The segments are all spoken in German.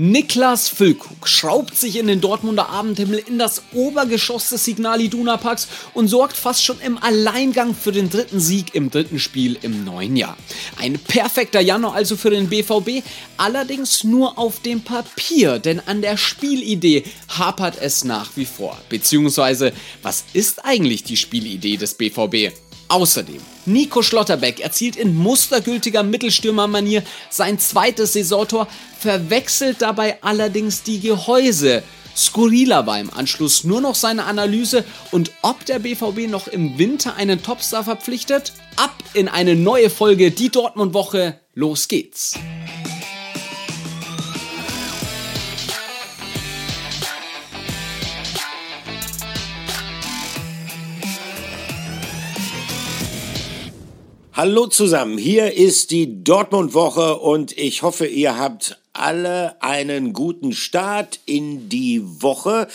Niklas Füllkrug schraubt sich in den Dortmunder Abendhimmel in das Obergeschoss des Signal Iduna Parks und sorgt fast schon im Alleingang für den dritten Sieg im dritten Spiel im neuen Jahr. Ein perfekter Januar also für den BVB, allerdings nur auf dem Papier, denn an der Spielidee hapert es nach wie vor. Beziehungsweise, was ist eigentlich die Spielidee des BVB? Außerdem, Nico Schlotterbeck erzielt in mustergültiger Mittelstürmermanier sein zweites Saisontor, verwechselt dabei allerdings die Gehäuse. Skurriler war im Anschluss nur noch seine Analyse und ob der BVB noch im Winter einen Topstar verpflichtet? Ab in eine neue Folge Die Dortmund Woche. Los geht's. Hallo zusammen, hier ist die Dortmund-Woche und ich hoffe, ihr habt alle einen guten Start in die Woche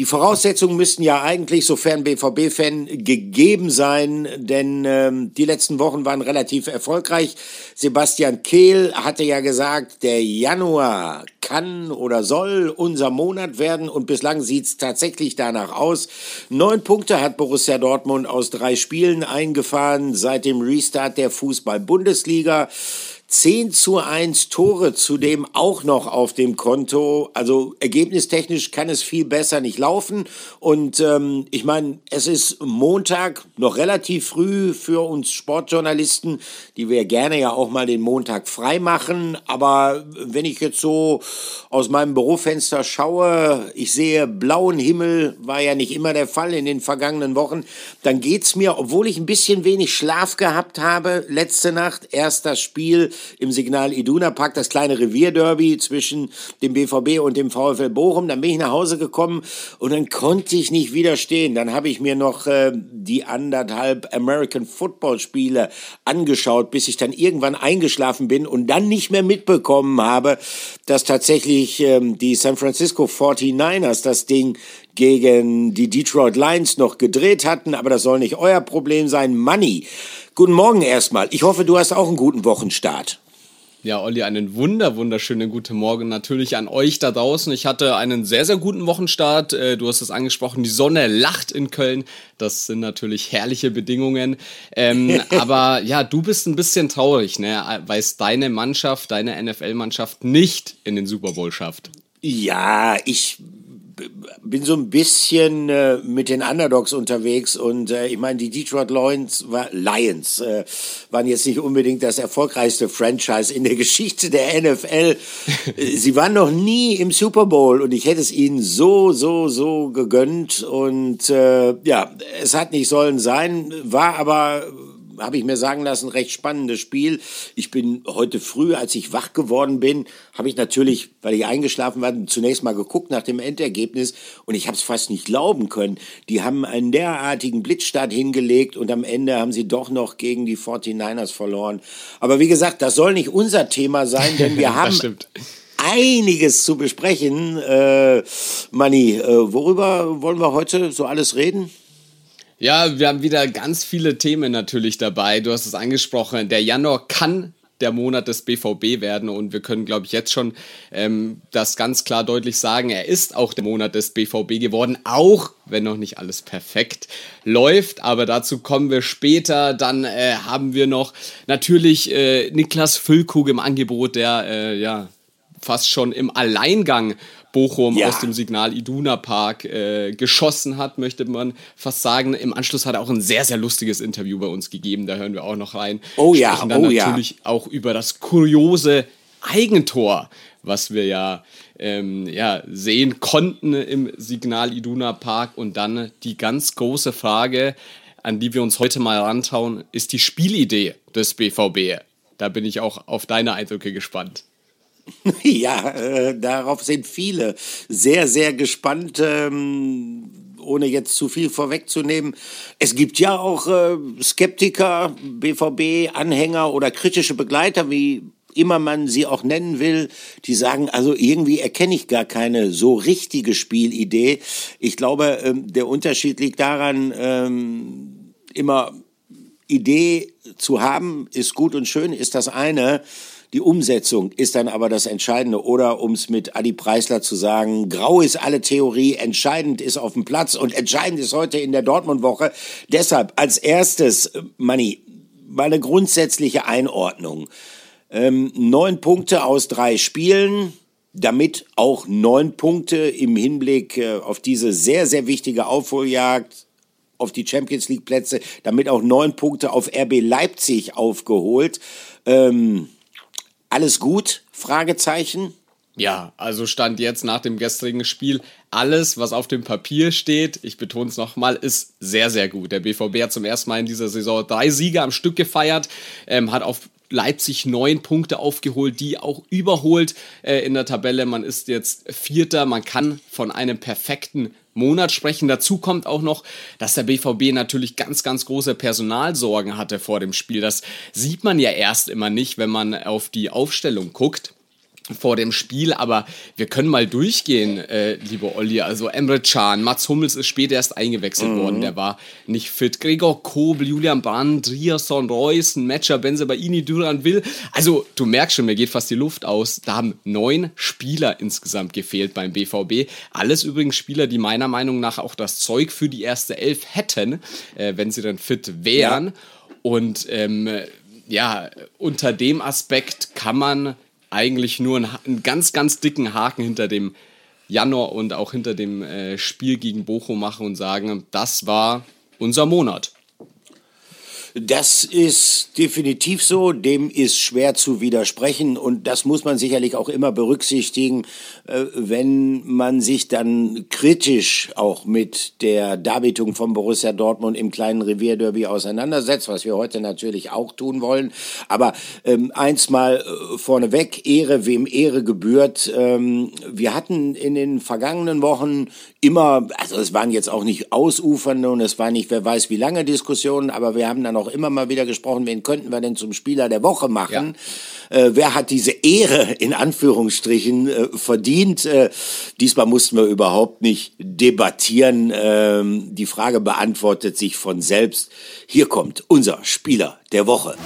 die Voraussetzungen müssten ja eigentlich, sofern BVB-Fan, gegeben sein, denn ähm, die letzten Wochen waren relativ erfolgreich. Sebastian Kehl hatte ja gesagt, der Januar kann oder soll unser Monat werden und bislang sieht's tatsächlich danach aus. Neun Punkte hat Borussia Dortmund aus drei Spielen eingefahren seit dem Restart der Fußball-Bundesliga. 10 zu 1 Tore zudem auch noch auf dem Konto. Also ergebnistechnisch kann es viel besser nicht laufen. Und ähm, ich meine, es ist Montag, noch relativ früh für uns Sportjournalisten, die wir gerne ja auch mal den Montag frei machen. Aber wenn ich jetzt so aus meinem Bürofenster schaue, ich sehe blauen Himmel, war ja nicht immer der Fall in den vergangenen Wochen, dann geht's mir, obwohl ich ein bisschen wenig Schlaf gehabt habe, letzte Nacht, erst das Spiel im Signal Iduna Park, das kleine Revierderby zwischen dem BVB und dem VfL Bochum. Dann bin ich nach Hause gekommen und dann konnte ich nicht widerstehen. Dann habe ich mir noch äh, die anderthalb American Football Spiele angeschaut, bis ich dann irgendwann eingeschlafen bin und dann nicht mehr mitbekommen habe, dass tatsächlich ähm, die San Francisco 49ers das Ding gegen die Detroit Lions noch gedreht hatten, aber das soll nicht euer Problem sein. Money. Guten Morgen erstmal. Ich hoffe, du hast auch einen guten Wochenstart. Ja, Olli, einen wunder, wunderschönen guten Morgen natürlich an euch da draußen. Ich hatte einen sehr, sehr guten Wochenstart. Äh, du hast es angesprochen, die Sonne lacht in Köln. Das sind natürlich herrliche Bedingungen. Ähm, aber ja, du bist ein bisschen traurig, ne? weil es deine Mannschaft, deine NFL-Mannschaft nicht in den Super Bowl schafft. Ja, ich bin so ein bisschen äh, mit den Underdogs unterwegs und äh, ich meine, die Detroit Lions, war, Lions äh, waren jetzt nicht unbedingt das erfolgreichste Franchise in der Geschichte der NFL. Sie waren noch nie im Super Bowl und ich hätte es ihnen so, so, so gegönnt und äh, ja, es hat nicht sollen sein, war aber habe ich mir sagen lassen, recht spannendes Spiel. Ich bin heute früh, als ich wach geworden bin, habe ich natürlich, weil ich eingeschlafen war, zunächst mal geguckt nach dem Endergebnis und ich habe es fast nicht glauben können. Die haben einen derartigen Blitzstart hingelegt und am Ende haben sie doch noch gegen die 49ers verloren. Aber wie gesagt, das soll nicht unser Thema sein, denn wir haben einiges zu besprechen. Äh, Manni, äh, worüber wollen wir heute so alles reden? Ja, wir haben wieder ganz viele Themen natürlich dabei. Du hast es angesprochen. Der Januar kann der Monat des BVB werden und wir können, glaube ich, jetzt schon ähm, das ganz klar deutlich sagen. Er ist auch der Monat des BVB geworden, auch wenn noch nicht alles perfekt läuft. Aber dazu kommen wir später. Dann äh, haben wir noch natürlich äh, Niklas Füllkrug im Angebot, der äh, ja fast schon im Alleingang Bochum ja. aus dem Signal Iduna Park äh, geschossen hat, möchte man fast sagen. Im Anschluss hat er auch ein sehr, sehr lustiges Interview bei uns gegeben, da hören wir auch noch rein. Oh ja, Sprechen dann oh natürlich ja. auch über das kuriose Eigentor, was wir ja, ähm, ja sehen konnten im Signal Iduna Park. Und dann die ganz große Frage, an die wir uns heute mal rantauen, ist die Spielidee des BVB. Da bin ich auch auf deine Eindrücke gespannt. Ja, äh, darauf sind viele sehr, sehr gespannt. Ähm ohne jetzt zu viel vorwegzunehmen. Es gibt ja auch äh, Skeptiker, BVB-Anhänger oder kritische Begleiter, wie immer man sie auch nennen will, die sagen, also irgendwie erkenne ich gar keine so richtige Spielidee. Ich glaube, ähm, der Unterschied liegt daran, ähm, immer Idee zu haben, ist gut und schön, ist das eine Die Umsetzung ist dann aber das Entscheidende. Oder um es mit Adi Preisler zu sagen, grau ist alle Theorie, entscheidend ist auf dem Platz und entscheidend ist heute in der Dortmund-Woche. Deshalb als erstes, äh, Manni, mal eine grundsätzliche Einordnung. Ähm, neun Punkte aus drei Spielen, damit auch neun Punkte im Hinblick äh, auf diese sehr, sehr wichtige Aufholjagd auf die Champions League Plätze, damit auch neun Punkte auf RB Leipzig aufgeholt. Ähm, alles gut? Fragezeichen. Ja, also stand jetzt nach dem gestrigen Spiel alles, was auf dem Papier steht, ich betone es nochmal, ist sehr, sehr gut. Der BVB hat zum ersten Mal in dieser Saison drei Siege am Stück gefeiert, ähm, hat auf Leipzig neun Punkte aufgeholt, die auch überholt äh, in der Tabelle. Man ist jetzt Vierter, man kann von einem perfekten Monat sprechen. Dazu kommt auch noch, dass der BVB natürlich ganz, ganz große Personalsorgen hatte vor dem Spiel. Das sieht man ja erst immer nicht, wenn man auf die Aufstellung guckt vor dem Spiel, aber wir können mal durchgehen, äh, liebe Olli. Also Emre Can, Mats Hummels ist später erst eingewechselt mhm. worden, der war nicht fit. Gregor Kobel, Julian Brandt, Rierson, Reus, ein Matcher, Benzebaini, Duran Will. Also du merkst schon, mir geht fast die Luft aus. Da haben neun Spieler insgesamt gefehlt beim BVB. Alles übrigens Spieler, die meiner Meinung nach auch das Zeug für die erste Elf hätten, äh, wenn sie dann fit wären. Ja. Und ähm, ja, unter dem Aspekt kann man eigentlich nur einen, einen ganz, ganz dicken Haken hinter dem Januar und auch hinter dem äh, Spiel gegen Bochum machen und sagen, das war unser Monat. Das ist definitiv so, dem ist schwer zu widersprechen und das muss man sicherlich auch immer berücksichtigen, äh, wenn man sich dann kritisch auch mit der Darbietung von Borussia Dortmund im kleinen Revierderby auseinandersetzt, was wir heute natürlich auch tun wollen. Aber ähm, eins mal äh, vorneweg, Ehre, wem Ehre gebührt. Ähm, wir hatten in den vergangenen Wochen immer, also es waren jetzt auch nicht ausufernde und es war nicht, wer weiß wie lange Diskussionen, aber wir haben dann auch immer mal wieder gesprochen, wen könnten wir denn zum Spieler der Woche machen? Ja. Äh, wer hat diese Ehre in Anführungsstrichen äh, verdient? Äh, diesmal mussten wir überhaupt nicht debattieren. Ähm, die Frage beantwortet sich von selbst. Hier kommt unser Spieler der Woche.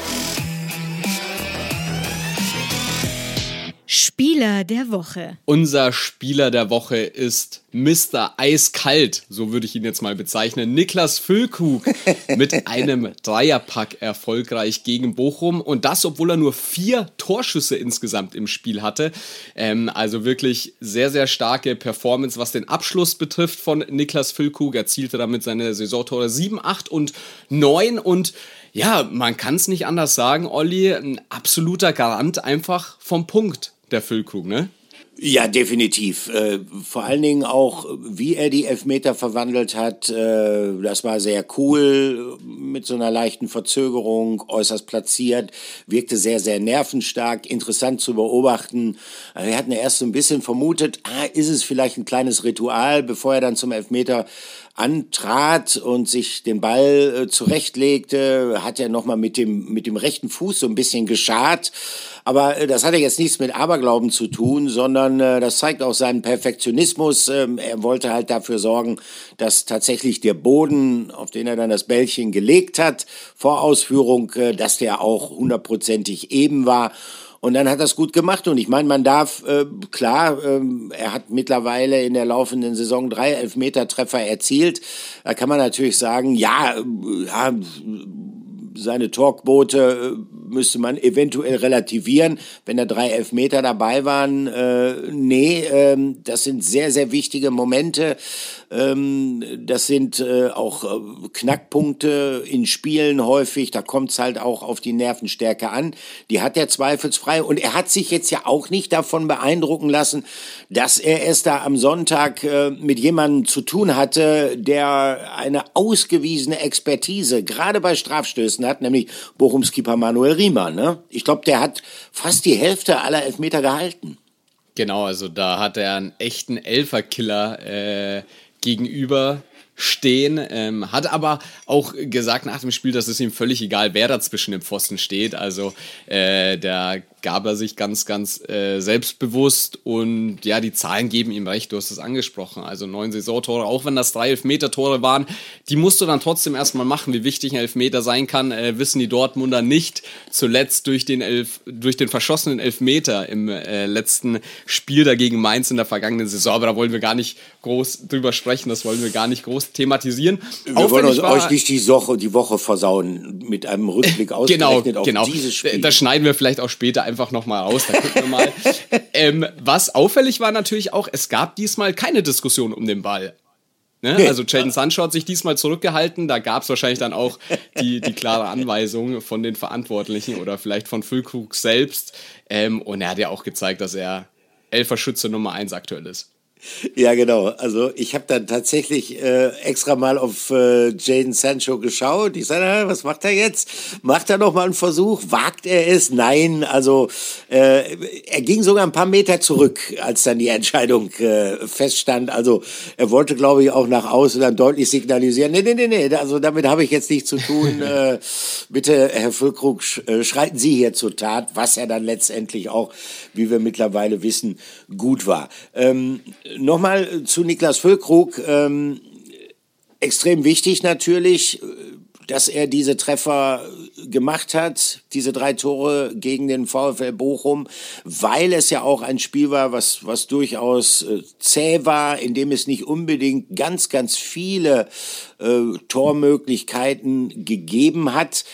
Spieler der Woche. Unser Spieler der Woche ist Mr. Eiskalt, so würde ich ihn jetzt mal bezeichnen. Niklas Füllkrug mit einem Dreierpack erfolgreich gegen Bochum und das, obwohl er nur vier Torschüsse insgesamt im Spiel hatte. Ähm, also wirklich sehr, sehr starke Performance, was den Abschluss betrifft von Niklas Füllkrug. Erzielte damit seine Saisontore 7, 8 und 9 und ja, man kann es nicht anders sagen, Olli, ein absoluter Garant einfach vom Punkt der Füllkrug, ne? Ja, definitiv. Äh, vor allen Dingen auch, wie er die Elfmeter verwandelt hat. Äh, das war sehr cool, mit so einer leichten Verzögerung, äußerst platziert, wirkte sehr, sehr nervenstark, interessant zu beobachten. Also wir hatten erst so ein bisschen vermutet, ah, ist es vielleicht ein kleines Ritual, bevor er dann zum Elfmeter antrat und sich den Ball äh, zurechtlegte, hat er nochmal mit dem, mit dem rechten Fuß so ein bisschen geschart. Aber äh, das hat ja jetzt nichts mit Aberglauben zu tun, sondern äh, das zeigt auch seinen Perfektionismus. Ähm, er wollte halt dafür sorgen, dass tatsächlich der Boden, auf den er dann das Bällchen gelegt hat, vor Ausführung, äh, dass der auch hundertprozentig eben war. Und dann hat es gut gemacht. Und ich meine, man darf, äh, klar, äh, er hat mittlerweile in der laufenden Saison drei Elfmeter-Treffer erzielt. Da kann man natürlich sagen, ja, äh, ja seine Talkboote äh, müsste man eventuell relativieren, wenn da drei Elfmeter dabei waren. Äh, nee, ähm, das sind sehr, sehr wichtige Momente. Ähm, das sind äh, auch äh, Knackpunkte in Spielen häufig. Da kommt es halt auch auf die Nervenstärke an. Die hat er zweifelsfrei. Und er hat sich jetzt ja auch nicht davon beeindrucken lassen, dass er es da am Sonntag äh, mit jemandem zu tun hatte, der eine ausgewiesene Expertise gerade bei Strafstößen hat, nämlich Bochums Keeper Manuel Riemann. Ne? Ich glaube, der hat fast die Hälfte aller Elfmeter gehalten. Genau, also da hat er einen echten Elferkiller äh, gegenüber stehen, ähm, hat aber auch gesagt nach dem Spiel, dass es ihm völlig egal, wer da zwischen dem Pfosten steht. Also äh, der gab er sich ganz, ganz äh, selbstbewusst und ja, die Zahlen geben ihm recht, du hast es angesprochen. Also neun Saisontore, auch wenn das drei Elfmeter-Tore waren, die musst du dann trotzdem erstmal machen. Wie wichtig ein Elfmeter sein kann, äh, wissen die Dortmunder nicht. Zuletzt durch den, Elf, durch den verschossenen Elfmeter im äh, letzten Spiel dagegen Mainz in der vergangenen Saison. Aber da wollen wir gar nicht groß drüber sprechen, das wollen wir gar nicht groß thematisieren. Wir wollen uns euch nicht die Woche, die Woche versauen mit einem Rückblick genau, ausgerechnet genau, auf genau. dieses Spiel. Das schneiden wir vielleicht auch später einfach nochmal raus, da gucken wir mal. ähm, was auffällig war natürlich auch, es gab diesmal keine Diskussion um den Ball. Ne? Nee. Also Jaden Sancho hat sich diesmal zurückgehalten. Da gab es wahrscheinlich dann auch die, die klare Anweisung von den Verantwortlichen oder vielleicht von Füllkrug selbst. Ähm, und er hat ja auch gezeigt, dass er Elferschütze Nummer 1 aktuell ist. Ja, genau. Also ich habe dann tatsächlich äh, extra mal auf äh, Jaden Sancho geschaut. Ich sage, was macht er jetzt? Macht er noch mal einen Versuch? Wagt er es? Nein. Also äh, er ging sogar ein paar Meter zurück, als dann die Entscheidung äh, feststand. Also er wollte, glaube ich, auch nach außen dann deutlich signalisieren. Nee, nee, nee, nee. Also damit habe ich jetzt nichts zu tun. äh, bitte, Herr Füllkrug, äh, schreiten Sie hier zur Tat, was er dann letztendlich auch, wie wir mittlerweile wissen, gut war. Ähm, Nochmal zu Niklas Füllkrug. Ähm, extrem wichtig natürlich, dass er diese Treffer gemacht hat, diese drei Tore gegen den VfL Bochum, weil es ja auch ein Spiel war, was, was durchaus äh, zäh war, in dem es nicht unbedingt ganz, ganz viele äh, Tormöglichkeiten gegeben hat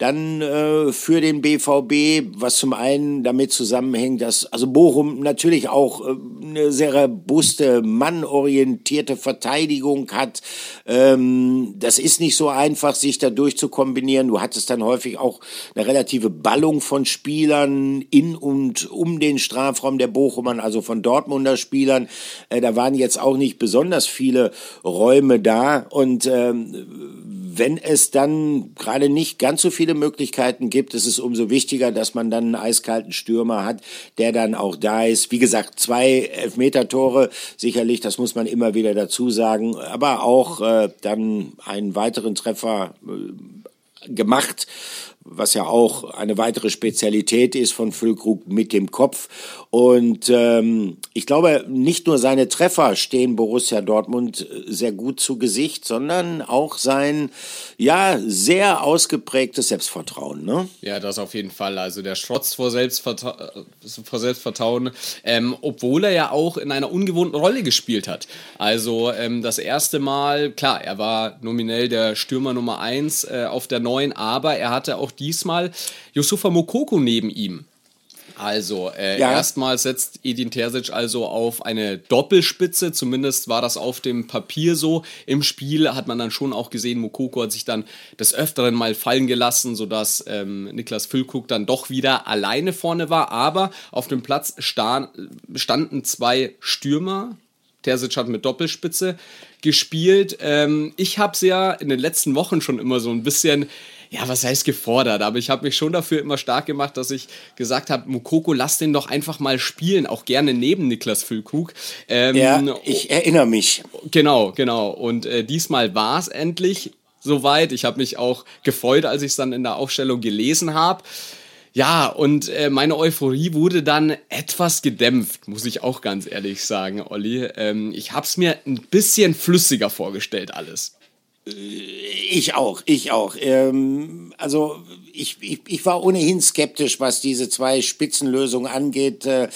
dann äh, für den BVB, was zum einen damit zusammenhängt, dass also Bochum natürlich auch äh, eine sehr robuste, mannorientierte Verteidigung hat. Ähm, das ist nicht so einfach, sich da durchzukombinieren. Du hattest dann häufig auch eine relative Ballung von Spielern in und um den Strafraum der Bochumern, also von Dortmunder Spielern. Äh, da waren jetzt auch nicht besonders viele Räume da und ähm, wenn es dann gerade nicht ganz so viele Möglichkeiten gibt, ist es umso wichtiger, dass man dann einen eiskalten Stürmer hat, der dann auch da ist. Wie gesagt, zwei Elfmeter-Tore, sicherlich, das muss man immer wieder dazu sagen, aber auch äh, dann einen weiteren Treffer äh, gemacht was ja auch eine weitere Spezialität ist von Füllkrug mit dem Kopf. Und ähm, ich glaube, nicht nur seine Treffer stehen Borussia Dortmund äh, sehr gut zu Gesicht, sondern auch sein ja sehr ausgeprägtes Selbstvertrauen. Ne? Ja, das auf jeden Fall. Also der strotzt vor, Selbstvertra vor Selbstvertrauen, ähm, obwohl er ja auch in einer ungewohnten Rolle gespielt hat. Also ähm, das erste Mal, klar, er war nominell der Stürmer Nummer eins äh, auf der neuen, aber er hatte auch diesmal Yusufa Mokoko neben ihm. Also, äh, ja. erstmal setzt Edin Terzic also auf eine Doppelspitze, zumindest war das auf dem Papier so. Im Spiel hat man dann schon auch gesehen, Mokoko hat sich dann des Öfteren mal fallen gelassen, sodass ähm, Niklas Füllkrug dann doch wieder alleine vorne war. Aber auf dem Platz standen zwei Stürmer. Terzic hat mit Doppelspitze gespielt. Ähm, ich habe es ja in den letzten Wochen schon immer so ein bisschen ja, was heißt gefordert, aber ich habe mich schon dafür immer stark gemacht, dass ich gesagt habe, Mukoko, lass den doch einfach mal spielen, auch gerne neben Niklas Füllkrug. Ähm, ja, ich erinnere mich. Genau, genau. Und äh, diesmal war es endlich soweit. Ich habe mich auch gefreut, als ich es dann in der Aufstellung gelesen habe. Ja, und äh, meine Euphorie wurde dann etwas gedämpft, muss ich auch ganz ehrlich sagen, Olli. Ähm, ich habe es mir ein bisschen flüssiger vorgestellt alles. Ich auch, ich auch. Ähm, also ich, ich, ich war ohnehin skeptisch, was diese zwei Spitzenlösungen angeht, äh,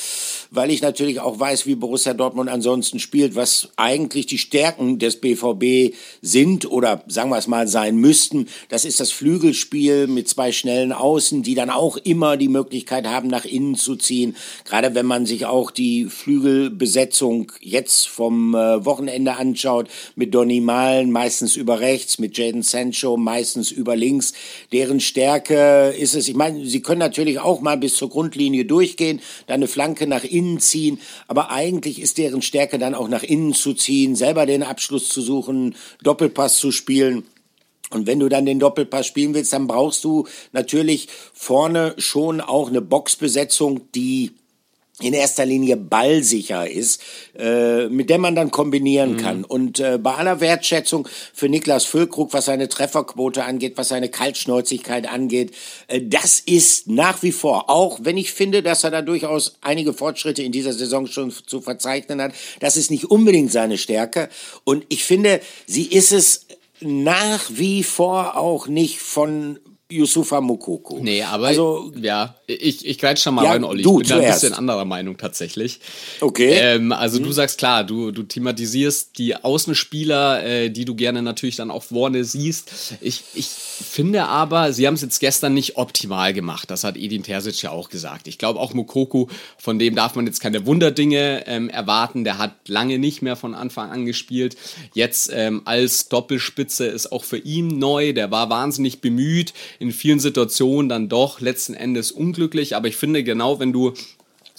weil ich natürlich auch weiß, wie Borussia Dortmund ansonsten spielt, was eigentlich die Stärken des BVB sind oder sagen wir es mal sein müssten. Das ist das Flügelspiel mit zwei schnellen Außen, die dann auch immer die Möglichkeit haben, nach innen zu ziehen. Gerade wenn man sich auch die Flügelbesetzung jetzt vom äh, Wochenende anschaut, mit Donny Malen meistens über rechts, mit Jaden Sancho meistens über links, deren Stärke Flanke ist es, ich meine, sie können natürlich auch mal bis zur Grundlinie durchgehen, dann eine Flanke nach innen ziehen, aber eigentlich ist deren Stärke dann auch nach innen zu ziehen, selber den Abschluss zu suchen, Doppelpass zu spielen. Und wenn du dann den Doppelpass spielen willst, dann brauchst du natürlich vorne schon auch eine Boxbesetzung, die in erster Linie ballsicher ist, äh, mit der man dann kombinieren mhm. kann. Und äh, bei aller Wertschätzung für Niklas Füllkrug, was seine Trefferquote angeht, was seine Kaltschnäuzigkeit angeht, äh, das ist nach wie vor, auch wenn ich finde, dass er da durchaus einige Fortschritte in dieser Saison schon zu verzeichnen hat, das ist nicht unbedingt seine Stärke. Und ich finde, sie ist es nach wie vor auch nicht von Yusufa Mukoko. Nee, aber also, ja, ich, ich greife schon mal ja, rein, Olli. Du, ich bin da ein bisschen anderer Meinung tatsächlich. Okay. Ähm, also mhm. du sagst klar, du, du thematisierst die Außenspieler, äh, die du gerne natürlich dann auch vorne siehst. Ich, ich finde aber, sie haben es jetzt gestern nicht optimal gemacht. Das hat Edin Terzic ja auch gesagt. Ich glaube auch Mukoko, von dem darf man jetzt keine Wunderdinge ähm, erwarten. Der hat lange nicht mehr von Anfang an gespielt. Jetzt ähm, als Doppelspitze ist auch für ihn neu. Der war wahnsinnig bemüht in vielen Situationen dann doch letzten Endes unglücklich. Aber ich finde, genau wenn du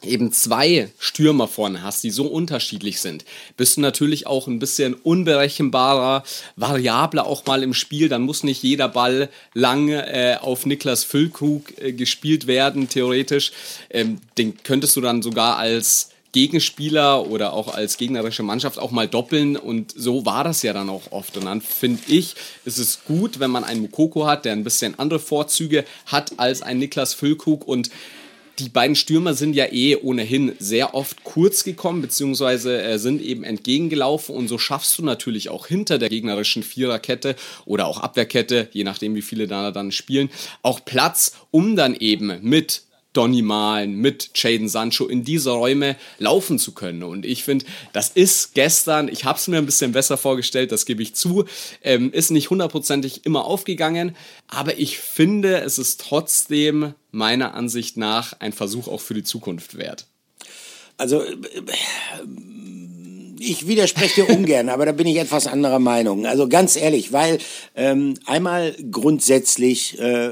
eben zwei Stürmer vorne hast, die so unterschiedlich sind, bist du natürlich auch ein bisschen unberechenbarer, variabler auch mal im Spiel. Dann muss nicht jeder Ball lang äh, auf Niklas Füllkrug äh, gespielt werden, theoretisch. Ähm, den könntest du dann sogar als Gegenspieler oder auch als gegnerische Mannschaft auch mal doppeln. Und so war das ja dann auch oft. Und dann finde ich, ist es gut, wenn man einen Mukoko hat, der ein bisschen andere Vorzüge hat als ein Niklas Füllkrug. Und die beiden Stürmer sind ja eh ohnehin sehr oft kurz gekommen, beziehungsweise äh, sind eben entgegengelaufen. Und so schaffst du natürlich auch hinter der gegnerischen Viererkette oder auch Abwehrkette, je nachdem wie viele da dann spielen, auch Platz, um dann eben mit Donny Malen, mit Jaden Sancho in diese Räume laufen zu können. Und ich finde, das ist gestern, ich habe es mir ein bisschen besser vorgestellt, das gebe ich zu, ähm, ist nicht hundertprozentig immer aufgegangen, aber ich finde, es ist trotzdem meiner Ansicht nach ein Versuch auch für die Zukunft wert. Also äh, ich widerspreche dir ungern, aber da bin ich etwas anderer Meinung. Also ganz ehrlich, weil ähm, einmal grundsätzlich äh,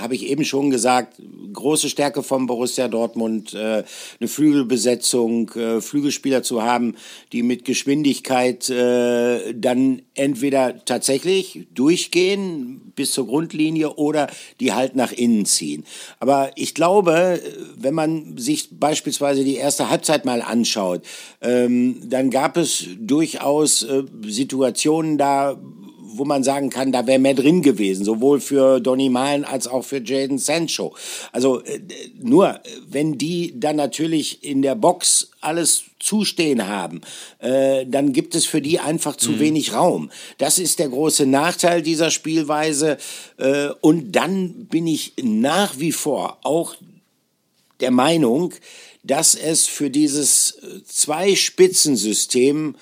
habe ich eben schon gesagt, große Stärke von Borussia Dortmund, äh, eine Flügelbesetzung, äh, Flügelspieler zu haben, die mit Geschwindigkeit äh, dann entweder tatsächlich durchgehen bis zur Grundlinie oder die halt nach innen ziehen. Aber ich glaube, wenn man sich beispielsweise die erste Halbzeit mal anschaut, ähm, dann gab es durchaus äh, Situationen da, wo man sagen kann, da wäre mehr drin gewesen, sowohl für Donny Malen als auch für Jaden Sancho. Also äh, nur, wenn die dann natürlich in der Box alles zustehen haben, äh, dann gibt es für die einfach zu mhm. wenig Raum. Das ist der große Nachteil dieser Spielweise. Äh, und dann bin ich nach wie vor auch der Meinung, dass es für dieses äh, Zwei-Spitzen-System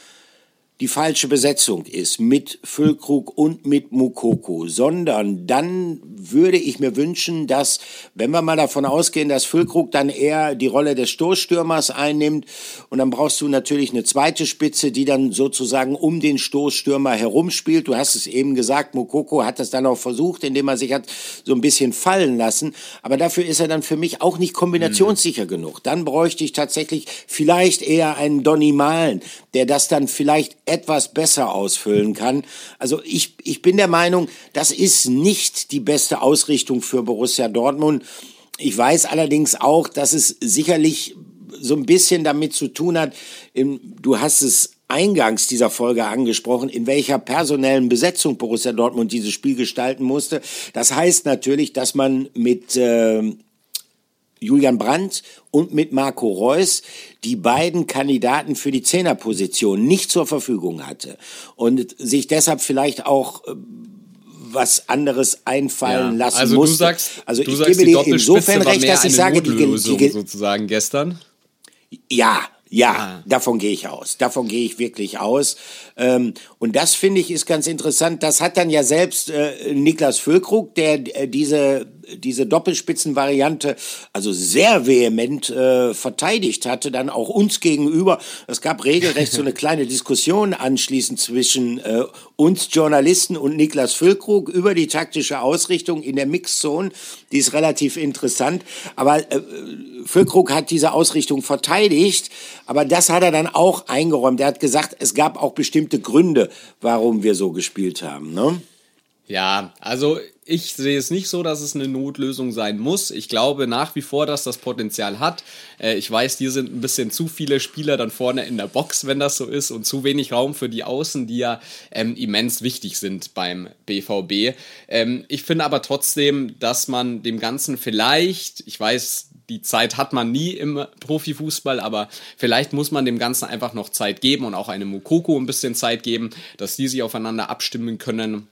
die falsche Besetzung ist mit Füllkrug und mit Mukoko, sondern dann würde ich mir wünschen, dass, wenn wir mal davon ausgehen, dass Füllkrug dann eher die Rolle des Stoßstürmers einnimmt und dann brauchst du natürlich eine zweite Spitze, die dann sozusagen um den Stoßstürmer herumspielt. Du hast es eben gesagt, Mukoko hat das dann auch versucht, indem er sich hat so ein bisschen fallen lassen, aber dafür ist er dann für mich auch nicht kombinationssicher mhm. genug. Dann bräuchte ich tatsächlich vielleicht eher einen Donny Malen, der das dann vielleicht etwas besser ausfüllen kann. Also ich, ich bin der Meinung, das ist nicht die beste Ausrichtung für Borussia Dortmund. Ich weiß allerdings auch, dass es sicherlich so ein bisschen damit zu tun hat, du hast es eingangs dieser Folge angesprochen, in welcher personellen Besetzung Borussia Dortmund dieses Spiel gestalten musste. Das heißt natürlich, dass man mit äh, Julian Brandt und mit Marco Reus die beiden Kandidaten für die Zehnerposition nicht zur Verfügung hatte und sich deshalb vielleicht auch äh, was anderes einfallen ja, lassen also musste. Du sagst, also du ich sagst, gebe dir insofern recht, dass ich sage, die, die, die sozusagen gestern. Ja, ja, ah. davon gehe ich aus. Davon gehe ich wirklich aus. Ähm, und das finde ich ist ganz interessant. Das hat dann ja selbst äh, Niklas Füllkrug, der äh, diese diese Doppelspitzenvariante also sehr vehement äh, verteidigt hatte, dann auch uns gegenüber. Es gab regelrecht so eine kleine Diskussion anschließend zwischen äh, uns Journalisten und Niklas Füllkrug über die taktische Ausrichtung in der Mixzone. Die ist relativ interessant. Aber äh, Füllkrug hat diese Ausrichtung verteidigt, aber das hat er dann auch eingeräumt. Er hat gesagt, es gab auch bestimmte Gründe, warum wir so gespielt haben. Ne? Ja, also ich sehe es nicht so, dass es eine Notlösung sein muss. Ich glaube nach wie vor, dass das Potenzial hat. Äh, ich weiß, hier sind ein bisschen zu viele Spieler dann vorne in der Box, wenn das so ist, und zu wenig Raum für die Außen, die ja ähm, immens wichtig sind beim BVB. Ähm, ich finde aber trotzdem, dass man dem Ganzen vielleicht, ich weiß, die Zeit hat man nie im Profifußball, aber vielleicht muss man dem Ganzen einfach noch Zeit geben und auch einem Mukoko ein bisschen Zeit geben, dass die sich aufeinander abstimmen können.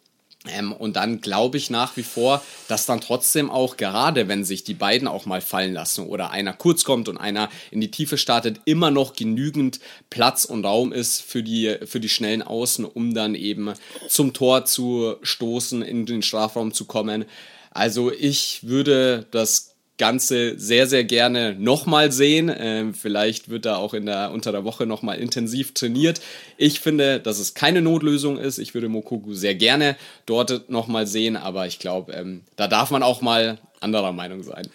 Ähm, und dann glaube ich nach wie vor, dass dann trotzdem auch gerade, wenn sich die beiden auch mal fallen lassen oder einer kurz kommt und einer in die Tiefe startet, immer noch genügend Platz und Raum ist für die, für die schnellen Außen, um dann eben zum Tor zu stoßen, in den Strafraum zu kommen. Also ich würde das Ganze sehr, sehr gerne nochmal sehen. Ähm, vielleicht wird da auch in der, unter der Woche nochmal intensiv trainiert. Ich finde, dass es keine Notlösung ist. Ich würde Mokoku sehr gerne dort nochmal sehen, aber ich glaube, ähm, da darf man auch mal anderer Meinung sein.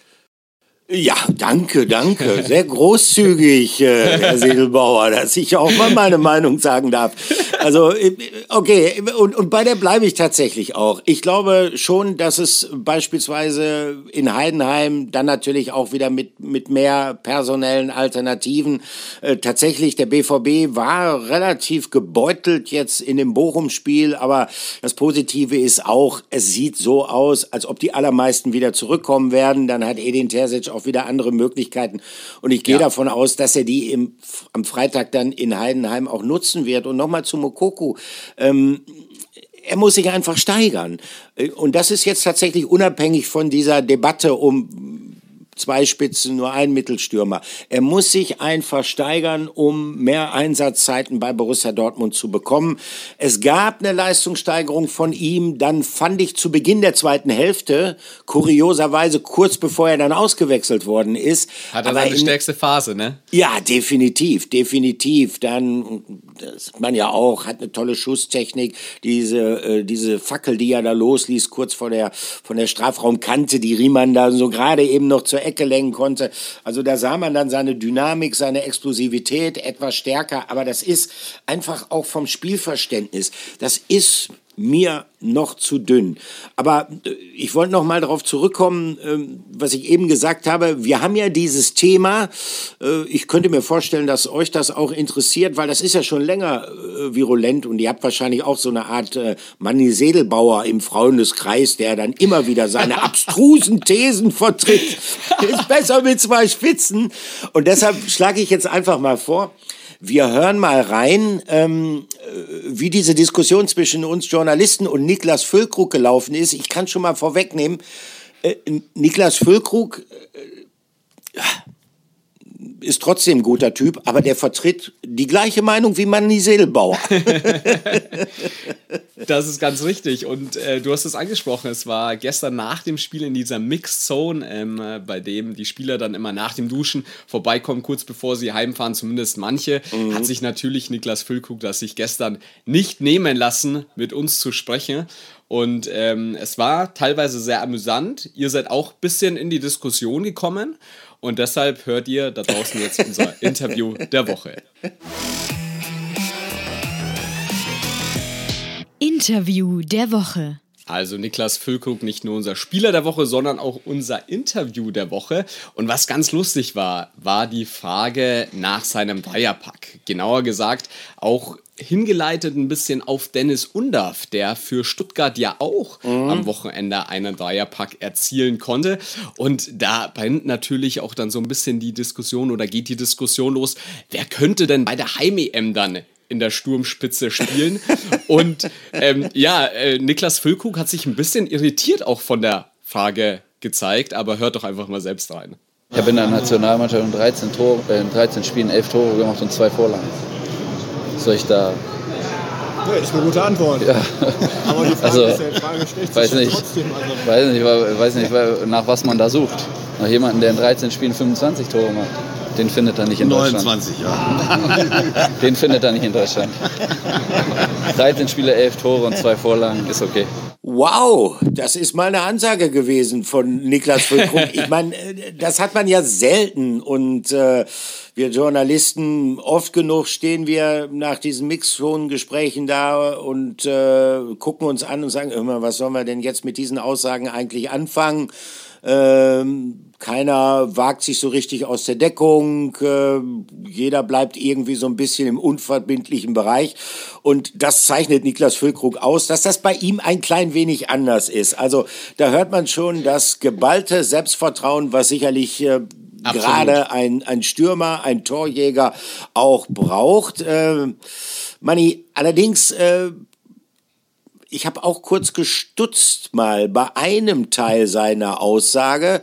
Ja, danke, danke. Sehr großzügig, äh, Herr Sedelbauer, dass ich auch mal meine Meinung sagen darf. Also, äh, okay, und, und bei der bleibe ich tatsächlich auch. Ich glaube schon, dass es beispielsweise in Heidenheim dann natürlich auch wieder mit, mit mehr personellen Alternativen äh, tatsächlich der BVB war relativ gebeutelt jetzt in dem Bochum-Spiel, aber das Positive ist auch, es sieht so aus, als ob die allermeisten wieder zurückkommen werden. Dann hat Edin Terzic auch wieder andere Möglichkeiten. Und ich gehe ja. davon aus, dass er die im, am Freitag dann in Heidenheim auch nutzen wird. Und nochmal zu Mokoku. Ähm, er muss sich einfach steigern. Und das ist jetzt tatsächlich unabhängig von dieser Debatte um zwei Spitzen, nur ein Mittelstürmer. Er muss sich einfach steigern, um mehr Einsatzzeiten bei Borussia Dortmund zu bekommen. Es gab eine Leistungssteigerung von ihm, dann fand ich zu Beginn der zweiten Hälfte, kurioserweise kurz bevor er dann ausgewechselt worden ist. Hat er seine in, stärkste Phase, ne? Ja, definitiv, definitiv. Dann, das man ja auch, hat eine tolle Schusstechnik, diese, äh, diese Fackel, die er da losließ, kurz vor der, von der Strafraumkante, die Riemann da so gerade eben noch zur Ecke lenken konnte. Also da sah man dann seine Dynamik, seine Explosivität etwas stärker, aber das ist einfach auch vom Spielverständnis. Das ist mir noch zu dünn. Aber äh, ich wollte noch mal darauf zurückkommen, ähm, was ich eben gesagt habe. Wir haben ja dieses Thema. Äh, ich könnte mir vorstellen, dass euch das auch interessiert, weil das ist ja schon länger äh, virulent und ihr habt wahrscheinlich auch so eine Art Manni Sedelbauer im Freundeskreis, der dann immer wieder seine abstrusen Thesen vertritt. ist besser mit zwei Spitzen. Und deshalb schlage ich jetzt einfach mal vor, wir hören mal rein, ähm, wie diese Diskussion zwischen uns Journalisten und Niklas Füllkrug gelaufen ist. Ich kann schon mal vorwegnehmen, äh, Niklas Füllkrug äh, ist trotzdem ein guter Typ, aber der vertritt die gleiche Meinung wie Manni Sedelbauer. das ist ganz richtig. Und äh, du hast es angesprochen, es war gestern nach dem Spiel in dieser Mixed Zone, ähm, äh, bei dem die Spieler dann immer nach dem Duschen vorbeikommen, kurz bevor sie heimfahren, zumindest manche, mhm. hat sich natürlich Niklas Füllkrug das sich gestern nicht nehmen lassen, mit uns zu sprechen. Und ähm, es war teilweise sehr amüsant. Ihr seid auch ein bisschen in die Diskussion gekommen. Und deshalb hört ihr da draußen jetzt unser Interview der Woche. Interview der Woche. Also Niklas Füllkrug nicht nur unser Spieler der Woche, sondern auch unser Interview der Woche. Und was ganz lustig war, war die Frage nach seinem Dreierpack. Genauer gesagt, auch hingeleitet ein bisschen auf Dennis Undaff, der für Stuttgart ja auch mhm. am Wochenende einen Dreierpack erzielen konnte. Und da brennt natürlich auch dann so ein bisschen die Diskussion oder geht die Diskussion los, wer könnte denn bei der Heim-EM dann in der Sturmspitze spielen. Und ähm, ja, äh, Niklas Füllkrug hat sich ein bisschen irritiert auch von der Frage gezeigt, aber hört doch einfach mal selbst rein. Ich habe in der Nationalmannschaft in 13, Tor, äh, in 13 Spielen 11 Tore gemacht und zwei Vorlagen. Soll ich da ja, ist eine gute Antwort. Ja. Aber die Frage, also, ist ja, die Frage stellt weiß nicht, trotzdem. Also. Weiß nicht, weiß nicht, nach was man da sucht. Nach jemandem, der in 13 Spielen 25 Tore macht. Den findet er nicht in 29, Deutschland. 29, ja. Den findet er nicht in Deutschland. 13 Spiele, 11 Tore und zwei Vorlagen ist okay. Wow, das ist mal eine Ansage gewesen von Niklas Füllkrug. Ich meine, äh, das hat man ja selten und äh, wir Journalisten, oft genug stehen wir nach diesen Mixzone-Gesprächen da und äh, gucken uns an und sagen, immer, was sollen wir denn jetzt mit diesen Aussagen eigentlich anfangen? Ähm, keiner wagt sich so richtig aus der Deckung. Äh, jeder bleibt irgendwie so ein bisschen im unverbindlichen Bereich. Und das zeichnet Niklas Füllkrug aus, dass das bei ihm ein klein wenig anders ist. Also da hört man schon das geballte Selbstvertrauen, was sicherlich äh, gerade ein, ein Stürmer, ein Torjäger auch braucht. Äh, Manni, allerdings äh, ich habe auch kurz gestutzt mal bei einem Teil seiner Aussage.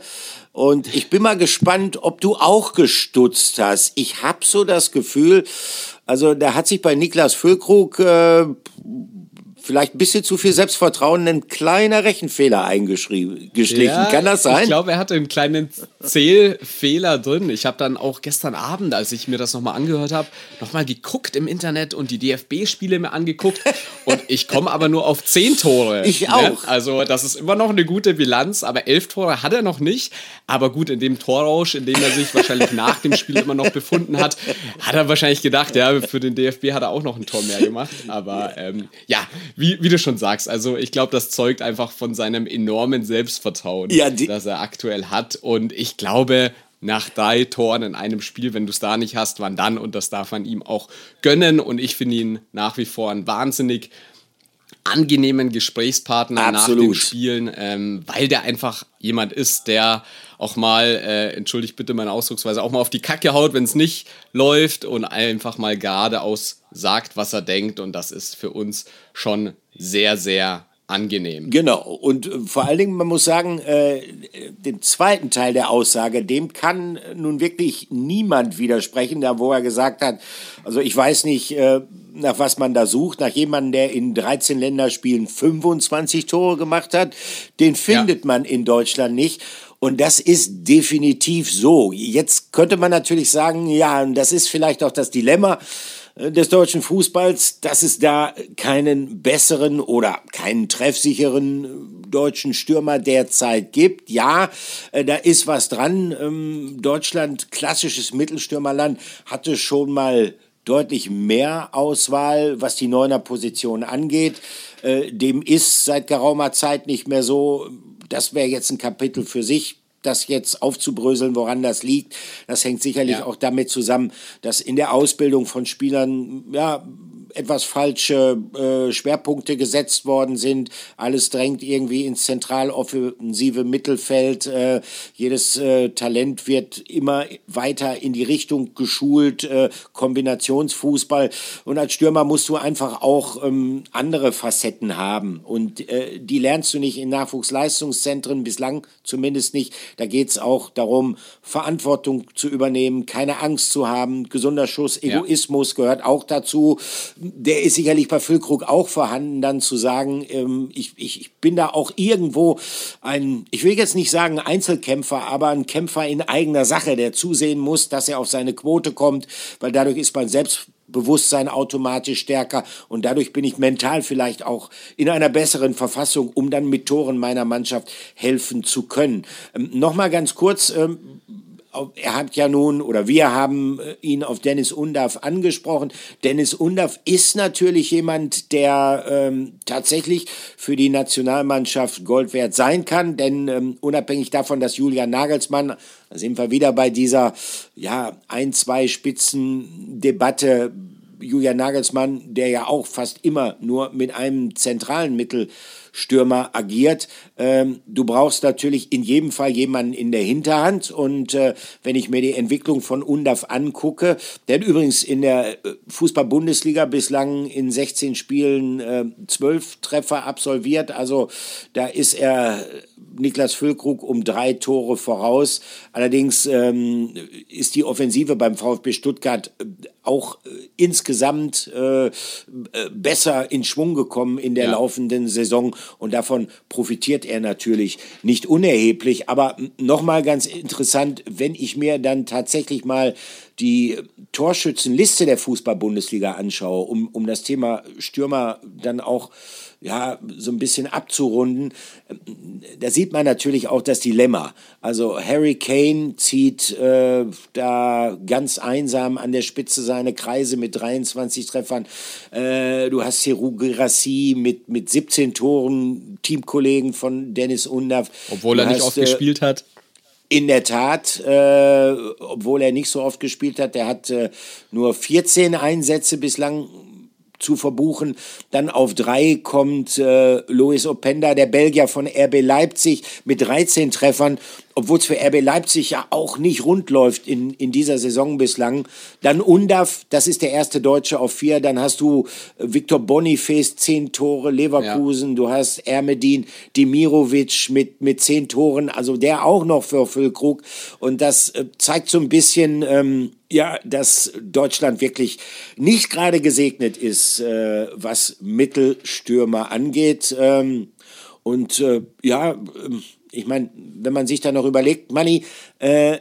Und ich bin mal gespannt, ob du auch gestutzt hast. Ich habe so das Gefühl, also da hat sich bei Niklas Füllkrug äh, vielleicht ein bisschen zu viel Selbstvertrauen, ein kleiner Rechenfehler eingeschlichen. Ja, Kann das sein? Ich glaube, er hatte einen kleinen Zählfehler drin. Ich habe dann auch gestern Abend, als ich mir das nochmal angehört habe, nochmal geguckt im Internet und die DFB-Spiele mir angeguckt. und ich komme aber nur auf zehn Tore. Ich ne? auch. Also, das ist immer noch eine gute Bilanz, aber elf Tore hat er noch nicht. Aber gut, in dem Torrausch, in dem er sich wahrscheinlich nach dem Spiel immer noch befunden hat, hat er wahrscheinlich gedacht, ja, für den DFB hat er auch noch ein Tor mehr gemacht. Aber ähm, ja, wie, wie du schon sagst, also ich glaube, das zeugt einfach von seinem enormen Selbstvertrauen, ja, das er aktuell hat. Und ich glaube, nach drei Toren in einem Spiel, wenn du es da nicht hast, wann dann? Und das darf man ihm auch gönnen. Und ich finde ihn nach wie vor ein wahnsinnig angenehmen Gesprächspartner Absolut. nach den Spielen, ähm, weil der einfach jemand ist, der auch mal, äh, entschuldigt bitte meine Ausdrucksweise, auch mal auf die Kacke haut, wenn es nicht läuft und einfach mal geradeaus sagt, was er denkt. Und das ist für uns schon sehr, sehr angenehm. Genau. Und äh, vor allen Dingen, man muss sagen, äh, den zweiten Teil der Aussage, dem kann nun wirklich niemand widersprechen, da wo er gesagt hat, also ich weiß nicht, äh, nach was man da sucht, nach jemandem, der in 13 Länderspielen 25 Tore gemacht hat, den findet ja. man in Deutschland nicht. Und das ist definitiv so. Jetzt könnte man natürlich sagen, ja, das ist vielleicht auch das Dilemma äh, des deutschen Fußballs, dass es da keinen besseren oder keinen treffsicheren äh, deutschen Stürmer derzeit gibt. Ja, äh, da ist was dran. Ähm, Deutschland, klassisches Mittelstürmerland, hatte schon mal deutlich mehr Auswahl, was die Neuner-Position angeht. Dem ist seit geraumer Zeit nicht mehr so. Das wäre jetzt ein Kapitel für sich das jetzt aufzubröseln, woran das liegt. Das hängt sicherlich ja. auch damit zusammen, dass in der Ausbildung von Spielern ja etwas falsche äh, Schwerpunkte gesetzt worden sind. Alles drängt irgendwie ins zentraloffensive Mittelfeld. Äh, jedes äh, Talent wird immer weiter in die Richtung geschult, äh, Kombinationsfußball. Und als Stürmer musst du einfach auch ähm, andere Facetten haben. Und äh, die lernst du nicht in Nachwuchsleistungszentren, bislang zumindest nicht. Da geht es auch darum, Verantwortung zu übernehmen, keine Angst zu haben. Gesunder Schuss, Egoismus ja. gehört auch dazu der ist sicherlich bei Füllkrug auch vorhanden, dann zu sagen, ähm, ich, ich, ich bin da auch irgendwo ein, ich will jetzt nicht sagen Einzelkämpfer, aber ein Kämpfer in eigener Sache, der zusehen muss, dass er auf seine Quote kommt, weil dadurch ist mein Selbstbewusstsein automatisch stärker und dadurch bin ich mental vielleicht auch in einer besseren Verfassung, um dann mit Toren meiner Mannschaft helfen zu können. Ähm, Nochmal ganz kurz, ähm, er hat ja nun, oder wir haben äh, ihn auf Dennis Undaff angesprochen. Dennis Undaff ist natürlich jemand, der ähm, tatsächlich für die Nationalmannschaft Gold wert sein kann, denn ähm, unabhängig davon, dass Julian Nagelsmann, da sind wir wieder bei dieser, ja, ein, zwei Spitzen Debatte, Julian Nagelsmann, der ja auch fast immer nur mit einem zentralen Mittel Stürmer agiert. Ähm, du brauchst natürlich in jedem Fall jemanden in der Hinterhand. Und äh, wenn ich mir die Entwicklung von Undaf angucke, der hat übrigens in der äh, Fußball-Bundesliga bislang in 16 Spielen äh, 12 Treffer absolviert. Also da ist er Niklas Füllkrug um drei Tore voraus. Allerdings ähm, ist die Offensive beim VfB Stuttgart äh, auch äh, insgesamt äh, äh, besser in Schwung gekommen in der ja. laufenden Saison und davon profitiert er natürlich nicht unerheblich. Aber nochmal ganz interessant, wenn ich mir dann tatsächlich mal die Torschützenliste der Fußball-Bundesliga anschaue, um, um das Thema Stürmer dann auch ja, so ein bisschen abzurunden, da sieht man natürlich auch das Dilemma. Also Harry Kane zieht äh, da ganz einsam an der Spitze seine Kreise mit 23 Treffern. Äh, du hast Seru Girassi mit, mit 17 Toren, Teamkollegen von Dennis Undav. Obwohl er du nicht hast, oft äh, gespielt hat. in der Tat, äh, obwohl er nicht so oft gespielt hat, der hat äh, nur 14 Einsätze bislang zu verbuchen. Dann auf drei kommt äh, Luis Openda, der Belgier von RB Leipzig mit 13 Treffern, obwohl es für RB Leipzig ja auch nicht rund läuft in, in dieser Saison bislang. Dann Undav, das ist der erste Deutsche auf vier. Dann hast du äh, Viktor Boniface, zehn Tore, Leverkusen. Du hast Ermedin Dimirovic mit, mit zehn Toren, also der auch noch für Füllkrug. Und das äh, zeigt so ein bisschen, ähm, ja, dass Deutschland wirklich nicht gerade gesegnet ist, äh, was Mittelstürmer angeht. Ähm, und äh, ja, ähm, ich meine, wenn man sich da noch überlegt, Manni, äh,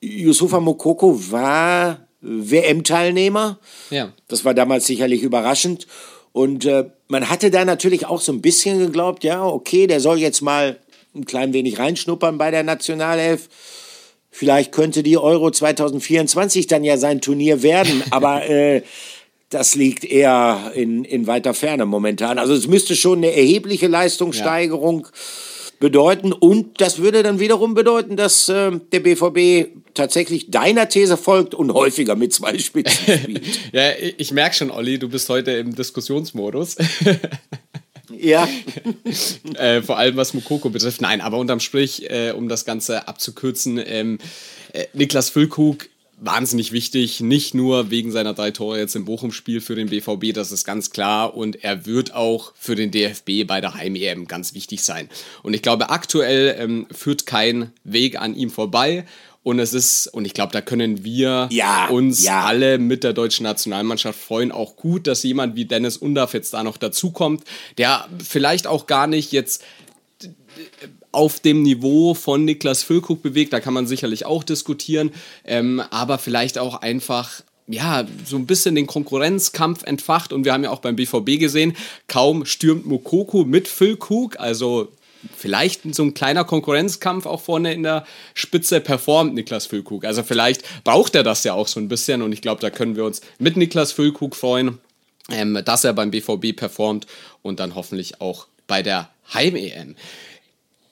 Yusufa Mokoko war WM-Teilnehmer. Ja. Das war damals sicherlich überraschend. Und äh, man hatte da natürlich auch so ein bisschen geglaubt, ja, okay, der soll jetzt mal ein klein wenig reinschnuppern bei der Nationalelf. Vielleicht könnte die Euro 2024 dann ja sein Turnier werden, aber äh, das liegt eher in, in weiter Ferne momentan. Also es müsste schon eine erhebliche Leistungssteigerung bedeuten und das würde dann wiederum bedeuten, dass äh, der BVB tatsächlich deiner These folgt und häufiger mit zwei Spitzen spielt. Ja, ich merke schon, Olli, du bist heute im Diskussionsmodus. ja. äh, vor allem was Mukoko betrifft. Nein, aber unterm Strich, äh, um das Ganze abzukürzen, ähm, äh, Niklas Füllkrug wahnsinnig wichtig, nicht nur wegen seiner drei Tore jetzt im Bochum-Spiel für den BVB, das ist ganz klar und er wird auch für den DFB bei der Heim-EM ganz wichtig sein. Und ich glaube, aktuell ähm, führt kein Weg an ihm vorbei und es ist, und ich glaube, da können wir Ja, uns ja. alle mit der deutschen Nationalmannschaft freuen. Auch gut, dass jemand wie Dennis Undaff jetzt da noch dazukommt, der vielleicht auch gar nicht jetzt auf dem Niveau von Niklas Füllkrug bewegt. Da kann man sicherlich auch diskutieren. Ähm, aber vielleicht auch einfach ja, so ein bisschen den Konkurrenzkampf entfacht. Und wir haben ja auch beim BVB gesehen, kaum stürmt Mokoko mit Füllkrug. Also vielleicht so ein kleiner Konkurrenzkampf auch vorne in der Spitze performt Niklas Füllkrug. Also vielleicht braucht er das ja auch so ein bisschen. Und ich glaube, da können wir uns mit Niklas Füllkrug freuen, ähm, dass er beim BVB performt und dann hoffentlich auch bei der Heim-EM.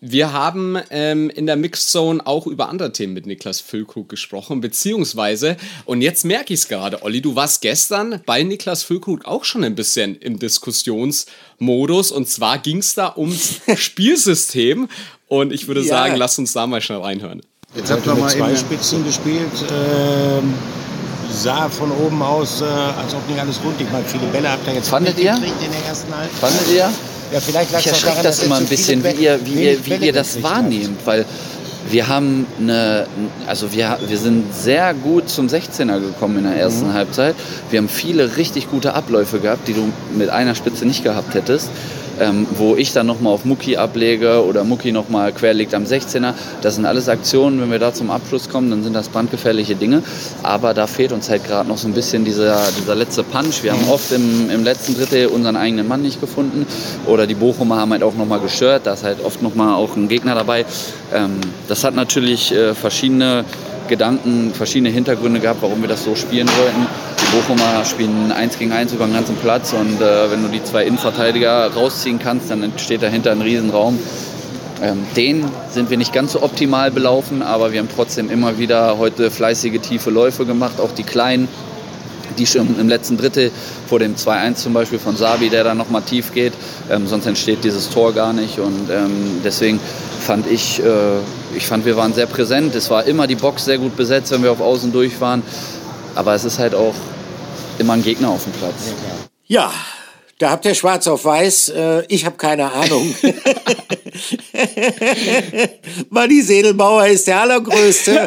Wir haben ähm, in der Mixed Zone auch über andere Themen mit Niklas Füllkrug gesprochen, beziehungsweise, und jetzt merke ich es gerade, Olli, du warst gestern bei Niklas Füllkrug auch schon ein bisschen im Diskussionsmodus, und zwar ging es da ums Spielsystem, und ich würde Ja. sagen, lass uns da mal schnell reinhören. Jetzt habt ihr mit mal zwei Spitzen gespielt. Ähm, sah von oben aus, äh, als ob nicht alles rund. Mal viele Bälle habt ihr jetzt Fandet ihr? in der ersten Halbzeit. Fandet ihr? Ja, vielleicht Ich erschreckt das immer ein bisschen, wie ihr, wie ihr, wie ihr das wahrnehmt, weil wir haben eine, also wir, wir sind sehr gut zum 16er gekommen in der ersten Mhm. Halbzeit. Wir haben viele richtig gute Abläufe gehabt, die du mit einer Spitze nicht gehabt hättest. Ähm, wo ich dann nochmal auf Mucki ablege oder Mucki nochmal querlegt am 16er. Das sind alles Aktionen, wenn wir da zum Abschluss kommen, dann sind das brandgefährliche Dinge. Aber da fehlt uns halt gerade noch so ein bisschen dieser, dieser letzte Punch. Wir haben oft im, im letzten Drittel unseren eigenen Mann nicht gefunden. Oder die Bochumer haben halt auch nochmal gestört. Da ist halt oft nochmal auch ein Gegner dabei. Ähm, das hat natürlich äh, verschiedene Gedanken, verschiedene Hintergründe gehabt, warum wir das so spielen wollten. Bochumer spielen eins gegen eins über den ganzen Platz und äh, wenn du die zwei Innenverteidiger rausziehen kannst, dann entsteht dahinter ein Riesenraum. Ähm, den sind wir nicht ganz so optimal belaufen, aber wir haben trotzdem immer wieder heute fleißige tiefe Läufe gemacht, auch die kleinen, die schon im letzten Drittel vor dem 2-1 zum Beispiel von Sabi, der dann nochmal tief geht. Ähm, sonst entsteht dieses Tor gar nicht. Und ähm, deswegen fand ich, äh, ich fand, wir waren sehr präsent. Es war immer die Box sehr gut besetzt, wenn wir auf Außen durch waren. Aber es ist halt auch immer ein Gegner auf dem Platz. Ja, da habt ihr schwarz auf weiß. Äh, ich habe keine Ahnung. Manni Sedelmauer ist der Allergrößte.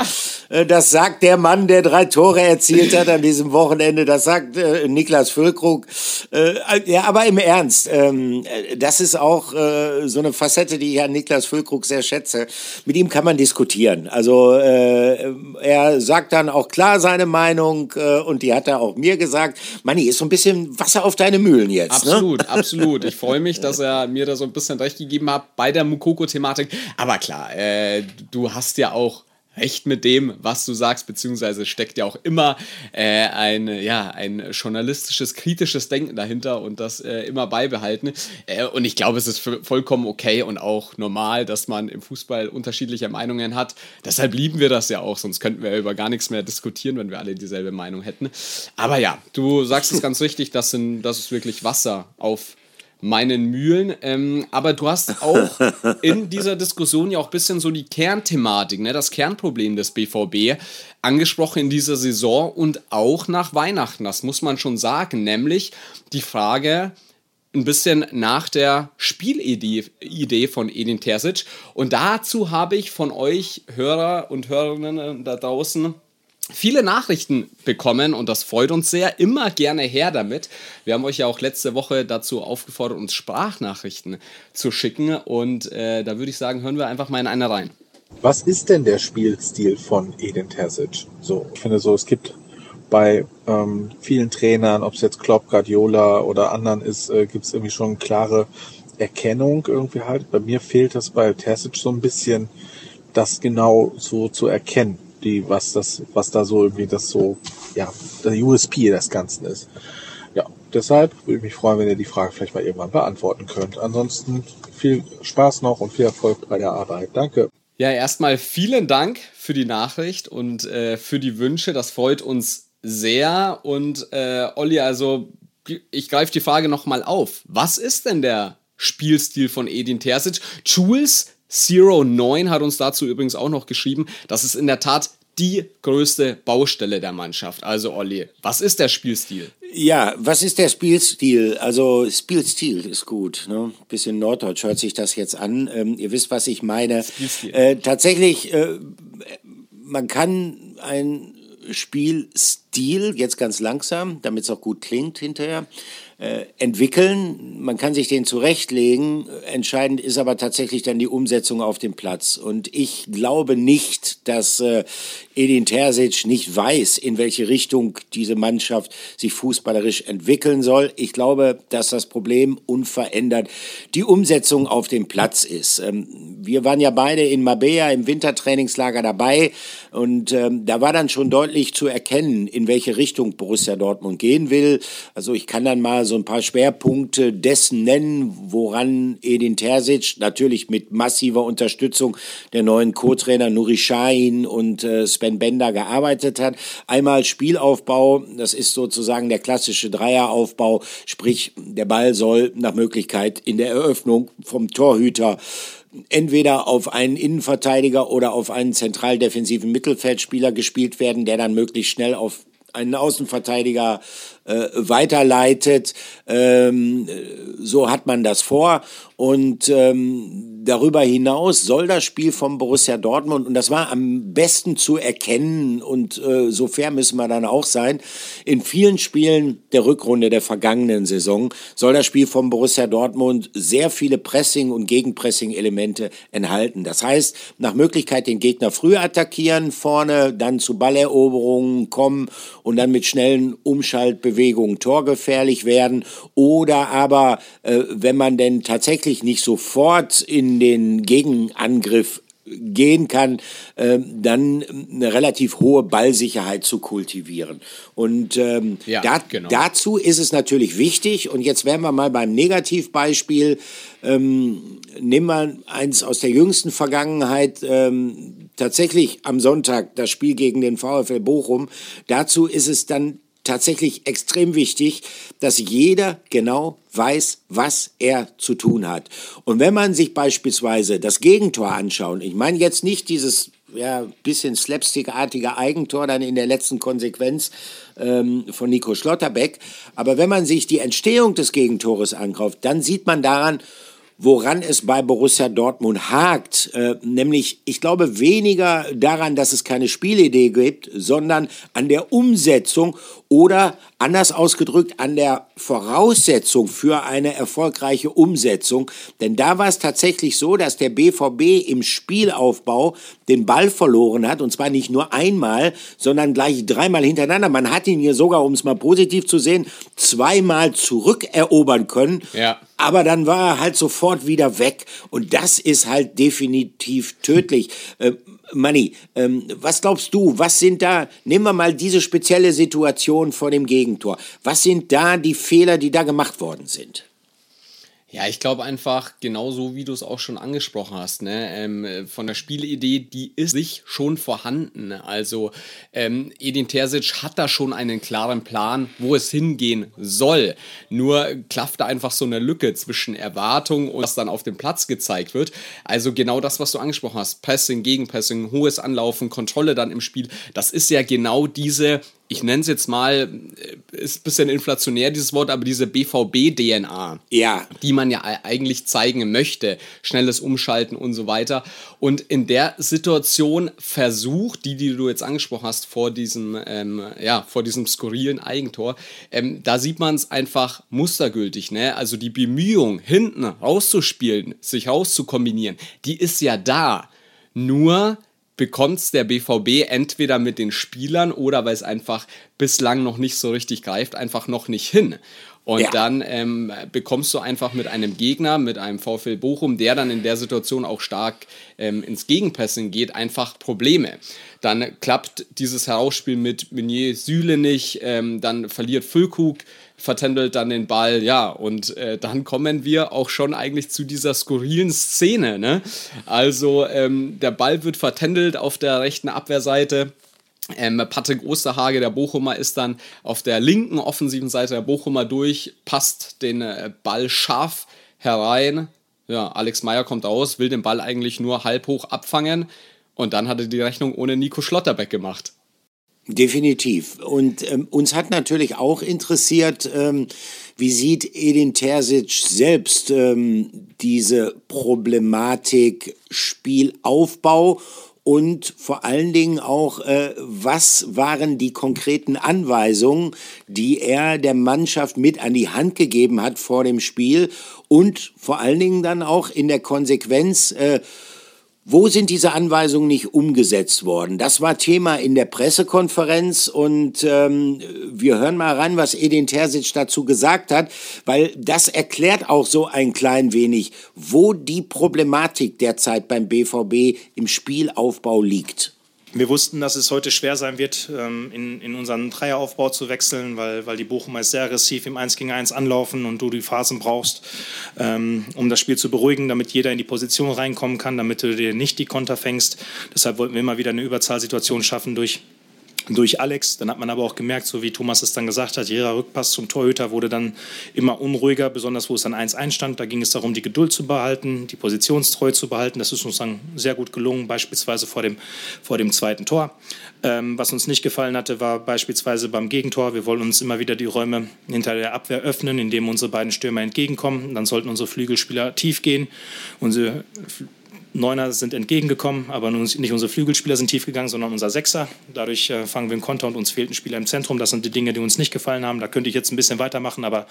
Äh, das sagt der Mann, der drei Tore erzielt hat an diesem Wochenende. Das sagt äh, Niklas Füllkrug. Äh, ja, aber im Ernst, ähm, das ist auch äh, so eine Facette, die ich an Niklas Füllkrug sehr schätze. Mit ihm kann man diskutieren. Also äh, er sagt dann auch klar seine Meinung äh, und die hat er auch mir gesagt. Manni, ist so ein bisschen Wasser auf deine Mühlen jetzt. Ne? Absolut, ne? absolut. Ich freue mich, dass er mir da so ein bisschen recht gegeben hat bei der Mukoko-Thematik. Aber klar, äh, du hast ja auch recht mit dem, was du sagst, beziehungsweise steckt ja auch immer äh, ein, ja, ein journalistisches, kritisches Denken dahinter und das äh, immer beibehalten. Äh, und ich glaube, es ist vollkommen okay und auch normal, dass man im Fußball unterschiedliche Meinungen hat. Deshalb lieben wir das ja auch, sonst könnten wir über gar nichts mehr diskutieren, wenn wir alle dieselbe Meinung hätten. Aber ja, du sagst es ganz richtig, das, sind, das ist wirklich Wasser auf meinen Mühlen. Ähm, aber du hast auch in dieser Diskussion ja auch ein bisschen so die Kernthematik, ne, das Kernproblem des BVB angesprochen in dieser Saison und auch nach Weihnachten. Das muss man schon sagen, nämlich die Frage, ein bisschen nach der Spielidee Idee von Edin Terzic. Und dazu habe ich von euch Hörer und Hörerinnen da draußen viele Nachrichten bekommen und das freut uns sehr. Immer gerne her damit. Wir haben euch ja auch letzte Woche dazu aufgefordert, uns Sprachnachrichten zu schicken und äh, da würde ich sagen, hören wir einfach mal in eine rein. Was ist denn der Spielstil von Edin Terzic? So, ich finde so, es gibt bei ähm, vielen Trainern, ob es jetzt Klopp, Guardiola oder anderen ist, äh, gibt es irgendwie schon klare Erkennung irgendwie halt. Bei mir fehlt das bei Terzic so ein bisschen, das genau so zu erkennen die, was das, was da so irgendwie das so, ja, der USP des Ganzen ist. Ja, deshalb würde ich mich freuen, wenn ihr die Frage vielleicht mal irgendwann beantworten könnt. Ansonsten viel Spaß noch und viel Erfolg bei der Arbeit. Danke. Ja, erstmal vielen Dank für die Nachricht und äh, für die Wünsche. Das freut uns sehr. Und äh, Olli, also ich greife die Frage nochmal auf. Was ist denn der Spielstil von Edin Terzic? Jules Zero 9 hat uns dazu übrigens auch noch geschrieben, das ist in der Tat die größte Baustelle der Mannschaft. Also Olli, was ist der Spielstil? Ja, was ist der Spielstil? Also Spielstil ist gut. Ne? Bisschen norddeutsch hört sich das jetzt an. Ähm, ihr wisst, was ich meine. Äh, tatsächlich, äh, man kann ein Spielstil jetzt ganz langsam, damit es auch gut klingt hinterher, äh, entwickeln. Man kann sich den zurechtlegen. Entscheidend ist aber tatsächlich dann die Umsetzung auf dem Platz. Und ich glaube nicht, dass äh, Edin Terzic nicht weiß, in welche Richtung diese Mannschaft sich fußballerisch entwickeln soll. Ich glaube, dass das Problem unverändert die Umsetzung auf dem Platz ist. Ähm, wir waren ja beide in Mabea im Wintertrainingslager dabei und ähm, da war dann schon deutlich zu erkennen, in welche Richtung Borussia Dortmund gehen will. Also ich kann dann mal so ein paar Schwerpunkte dessen nennen, woran Edin Terzic natürlich mit massiver Unterstützung der neuen Co-Trainer Nuri Sahin und äh, Sven Bender gearbeitet hat. Einmal Spielaufbau, das ist sozusagen der klassische Dreieraufbau, sprich der Ball soll nach Möglichkeit in der Eröffnung vom Torhüter entweder auf einen Innenverteidiger oder auf einen zentral defensiven Mittelfeldspieler gespielt werden, der dann möglichst schnell auf einen Außenverteidiger äh, weiterleitet. Ähm, so hat man das vor. Und ähm, darüber hinaus soll das Spiel vom Borussia Dortmund, und das war am besten zu erkennen, und äh, so fair müssen wir dann auch sein, in vielen Spielen der Rückrunde der vergangenen Saison soll das Spiel vom Borussia Dortmund sehr viele Pressing- und Gegenpressing-Elemente enthalten. Das heißt, nach Möglichkeit den Gegner früh attackieren, vorne dann zu Balleroberungen kommen und dann mit schnellen Umschaltbewegungen torgefährlich werden. Oder aber, äh, wenn man denn tatsächlich nicht sofort in den Gegenangriff gehen kann, äh, dann eine relativ hohe Ballsicherheit zu kultivieren. Und ähm, ja, da, genau. dazu ist es natürlich wichtig, und jetzt wären wir mal beim Negativbeispiel, ähm, nehmen wir eins aus der jüngsten Vergangenheit, ähm, tatsächlich am Sonntag das Spiel gegen den VfL Bochum. Dazu ist es dann tatsächlich extrem wichtig, dass jeder genau weiß, was er zu tun hat. Und wenn man sich beispielsweise das Gegentor anschaut, ich meine jetzt nicht dieses ja, bisschen slapstickartige Eigentor dann in der letzten Konsequenz ähm, von Nico Schlotterbeck. Aber wenn man sich die Entstehung des Gegentores ankauft, dann sieht man daran, woran es bei Borussia Dortmund hakt. Äh, nämlich, ich glaube weniger daran, dass es keine Spielidee gibt, sondern an der Umsetzung oder anders ausgedrückt an der Voraussetzung für eine erfolgreiche Umsetzung. Denn da war es tatsächlich so, dass der BVB im Spielaufbau den Ball verloren hat und zwar nicht nur einmal, sondern gleich dreimal hintereinander. Man hat ihn hier sogar, um es mal positiv zu sehen, zweimal zurückerobern können. Ja. Aber dann war er halt sofort wieder weg und das ist halt definitiv tödlich. Äh, Manni, ähm, was glaubst du, was sind da, nehmen wir mal diese spezielle Situation vor dem Gegentor, was sind da die Fehler, die da gemacht worden sind? Ja, ich glaube einfach, genauso wie du es auch schon angesprochen hast, ne, ähm, von der Spielidee, die ist sich schon vorhanden. Also ähm, Edin Terzic hat da schon einen klaren Plan, wo es hingehen soll. Nur klafft da einfach so eine Lücke zwischen Erwartung und was dann auf dem Platz gezeigt wird. Also genau das, was du angesprochen hast, Passing, Gegenpassing, hohes Anlaufen, Kontrolle dann im Spiel, das ist ja genau diese ich nenne es jetzt mal, äh, ist ein bisschen inflationär dieses Wort, aber diese BVB-DNA, ja. die man ja eigentlich zeigen möchte, schnelles Umschalten und so weiter. Und in der Situation versucht, die, die du jetzt angesprochen hast, vor diesem, ähm, ja, vor diesem skurrilen Eigentor, ähm, da sieht man es einfach mustergültig. Ne? Also die Bemühung, hinten rauszuspielen, sich rauszukombinieren, die ist ja da. Nur bekommt es der BVB entweder mit den Spielern oder weil es einfach bislang noch nicht so richtig greift, einfach noch nicht hin. Und ja. dann ähm, bekommst du einfach mit einem Gegner, mit einem VfL Bochum, der dann in der Situation auch stark ähm, ins Gegenpressen geht, einfach Probleme. Dann klappt dieses Herausspiel mit Meunier Süle nicht, ähm, dann verliert Füllkrug vertändelt dann den Ball, ja, und äh, dann kommen wir auch schon eigentlich zu dieser skurrilen Szene, ne? Also ähm, der Ball wird vertändelt auf der rechten Abwehrseite. Ähm, Patrick Osterhage, der Bochumer, ist dann auf der linken offensiven Seite der Bochumer durch, passt den äh, Ball scharf herein. Ja, Alex Meyer kommt aus, will den Ball eigentlich nur halb hoch abfangen und dann hat er die Rechnung ohne Nico Schlotterbeck gemacht. Definitiv. Und ähm, uns hat natürlich auch interessiert, ähm, wie sieht Edin Terzic selbst ähm, diese Problematik Spielaufbau und vor allen Dingen auch, äh, was waren die konkreten Anweisungen, die er der Mannschaft mit an die Hand gegeben hat vor dem Spiel und vor allen Dingen dann auch in der Konsequenz, äh, wo sind diese Anweisungen nicht umgesetzt worden? Das war Thema in der Pressekonferenz und ähm, wir hören mal rein, was Edin Terzic dazu gesagt hat, weil das erklärt auch so ein klein wenig, wo die Problematik derzeit beim BVB im Spielaufbau liegt. Wir wussten, dass es heute schwer sein wird, ähm, in, in unseren Dreieraufbau zu wechseln, weil, weil die Bochumer sehr aggressiv im 1 gegen 1 anlaufen und du die Phasen brauchst, ähm, um das Spiel zu beruhigen, damit jeder in die Position reinkommen kann, damit du dir nicht die Konter fängst. Deshalb wollten wir immer wieder eine Überzahlsituation schaffen durch durch Alex. Dann hat man aber auch gemerkt, so wie Thomas es dann gesagt hat, jeder Rückpass zum Torhüter wurde dann immer unruhiger, besonders wo es dann 1-1 stand. Da ging es darum, die Geduld zu behalten, die Positionstreue zu behalten. Das ist uns dann sehr gut gelungen, beispielsweise vor dem, vor dem zweiten Tor. Ähm, was uns nicht gefallen hatte, war beispielsweise beim Gegentor. Wir wollen uns immer wieder die Räume hinter der Abwehr öffnen, indem unsere beiden Stürmer entgegenkommen. Dann sollten unsere Flügelspieler tief gehen. Unsere Neuner sind entgegengekommen, aber nicht unsere Flügelspieler sind tief gegangen, sondern unser Sechser. Dadurch äh, fangen wir einen Konter und uns fehlt ein Spieler im Zentrum. Das sind die Dinge, die uns nicht gefallen haben. Da könnte ich jetzt ein bisschen weitermachen, aber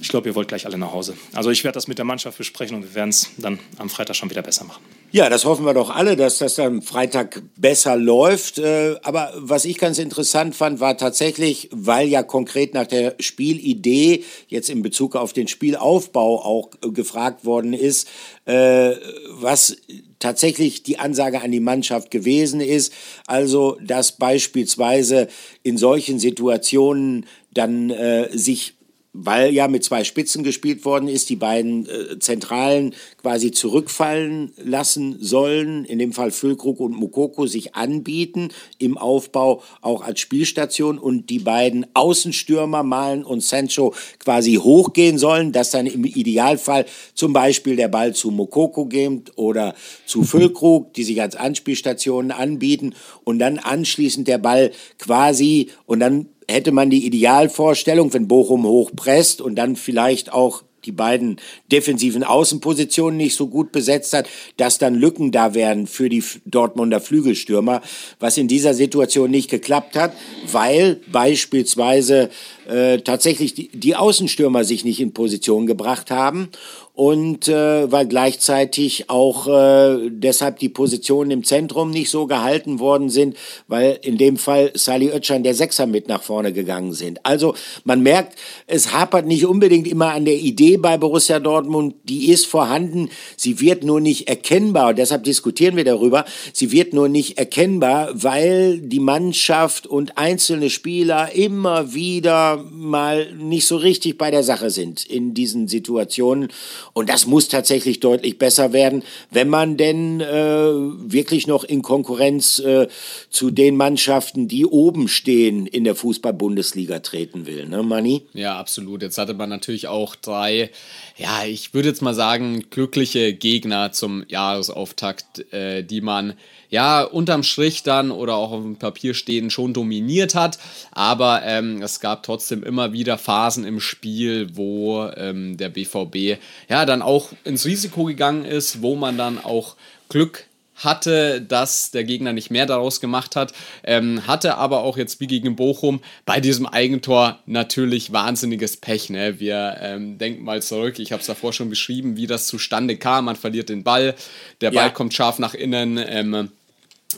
ich glaube, ihr wollt gleich alle nach Hause. Also ich werde das mit der Mannschaft besprechen und wir werden es dann am Freitag schon wieder besser machen. Ja, das hoffen wir doch alle, dass das dann Freitag besser läuft. Äh, aber was ich ganz interessant fand, war tatsächlich, weil ja konkret nach der Spielidee jetzt in Bezug auf den Spielaufbau auch gefragt worden ist, äh, was tatsächlich die Ansage an die Mannschaft gewesen ist. Also, dass beispielsweise in solchen Situationen dann äh, sich weil ja mit zwei Spitzen gespielt worden ist, die beiden äh, Zentralen quasi zurückfallen lassen sollen, in dem Fall Füllkrug und Mukoko sich anbieten im Aufbau auch als Spielstation und die beiden Außenstürmer Malen und Sancho quasi hochgehen sollen, dass dann im Idealfall zum Beispiel der Ball zu Mukoko geht oder zu Füllkrug, die sich als Anspielstationen anbieten und dann anschließend der Ball quasi und dann hätte man die Idealvorstellung, wenn Bochum hochpresst und dann vielleicht auch die beiden defensiven Außenpositionen nicht so gut besetzt hat, dass dann Lücken da wären für die Dortmunder Flügelstürmer, was in dieser Situation nicht geklappt hat, weil beispielsweise äh, tatsächlich die, die Außenstürmer sich nicht in Position gebracht haben und äh, weil gleichzeitig auch äh, deshalb die Positionen im Zentrum nicht so gehalten worden sind, weil in dem Fall Sali Özcan der Sechser mit nach vorne gegangen sind. Also man merkt, es hapert nicht unbedingt immer an der Idee bei Borussia Dortmund, die ist vorhanden, sie wird nur nicht erkennbar und deshalb diskutieren wir darüber, sie wird nur nicht erkennbar, weil die Mannschaft und einzelne Spieler immer wieder mal nicht so richtig bei der Sache sind in diesen Situationen und das muss tatsächlich deutlich besser werden, wenn man denn äh, wirklich noch in Konkurrenz äh, zu den Mannschaften, die oben stehen, in der Fußball-Bundesliga treten will. Ne, Manni? Ja, absolut. Jetzt hatte man natürlich auch drei, ja, ich würde jetzt mal sagen, glückliche Gegner zum Jahresauftakt, äh, die man ja, unterm Strich dann oder auch auf dem Papier stehen schon dominiert hat. Aber ähm, es gab trotzdem immer wieder Phasen im Spiel, wo ähm, der BVB ja dann auch ins Risiko gegangen ist, wo man dann auch Glück hatte, dass der Gegner nicht mehr daraus gemacht hat, ähm, hatte aber auch jetzt wie gegen Bochum bei diesem Eigentor natürlich wahnsinniges Pech. Ne? Wir ähm, denken mal zurück, ich habe es davor schon beschrieben, wie das zustande kam. Man verliert den Ball, der Ball ja. kommt scharf nach innen. Ähm,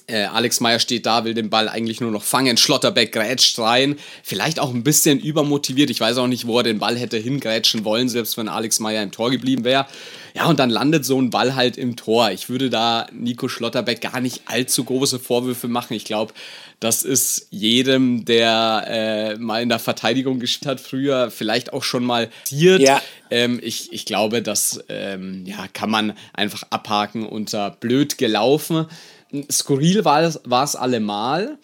äh, Alex Meyer steht da, will den Ball eigentlich nur noch fangen. Schlotterbeck grätscht rein. Vielleicht auch ein bisschen übermotiviert. Ich weiß auch nicht, wo er den Ball hätte hingrätschen wollen, selbst wenn Alex Meyer im Tor geblieben wäre. Ja, und dann landet so ein Ball halt im Tor. Ich würde da Nico Schlotterbeck gar nicht allzu große Vorwürfe machen. Ich glaube, das ist jedem, der äh, mal in der Verteidigung gespielt hat, früher vielleicht auch schon mal passiert. Ja. Ähm, ich, ich glaube, das ähm, ja, kann man einfach abhaken unter blöd gelaufen skurril war es, allemal.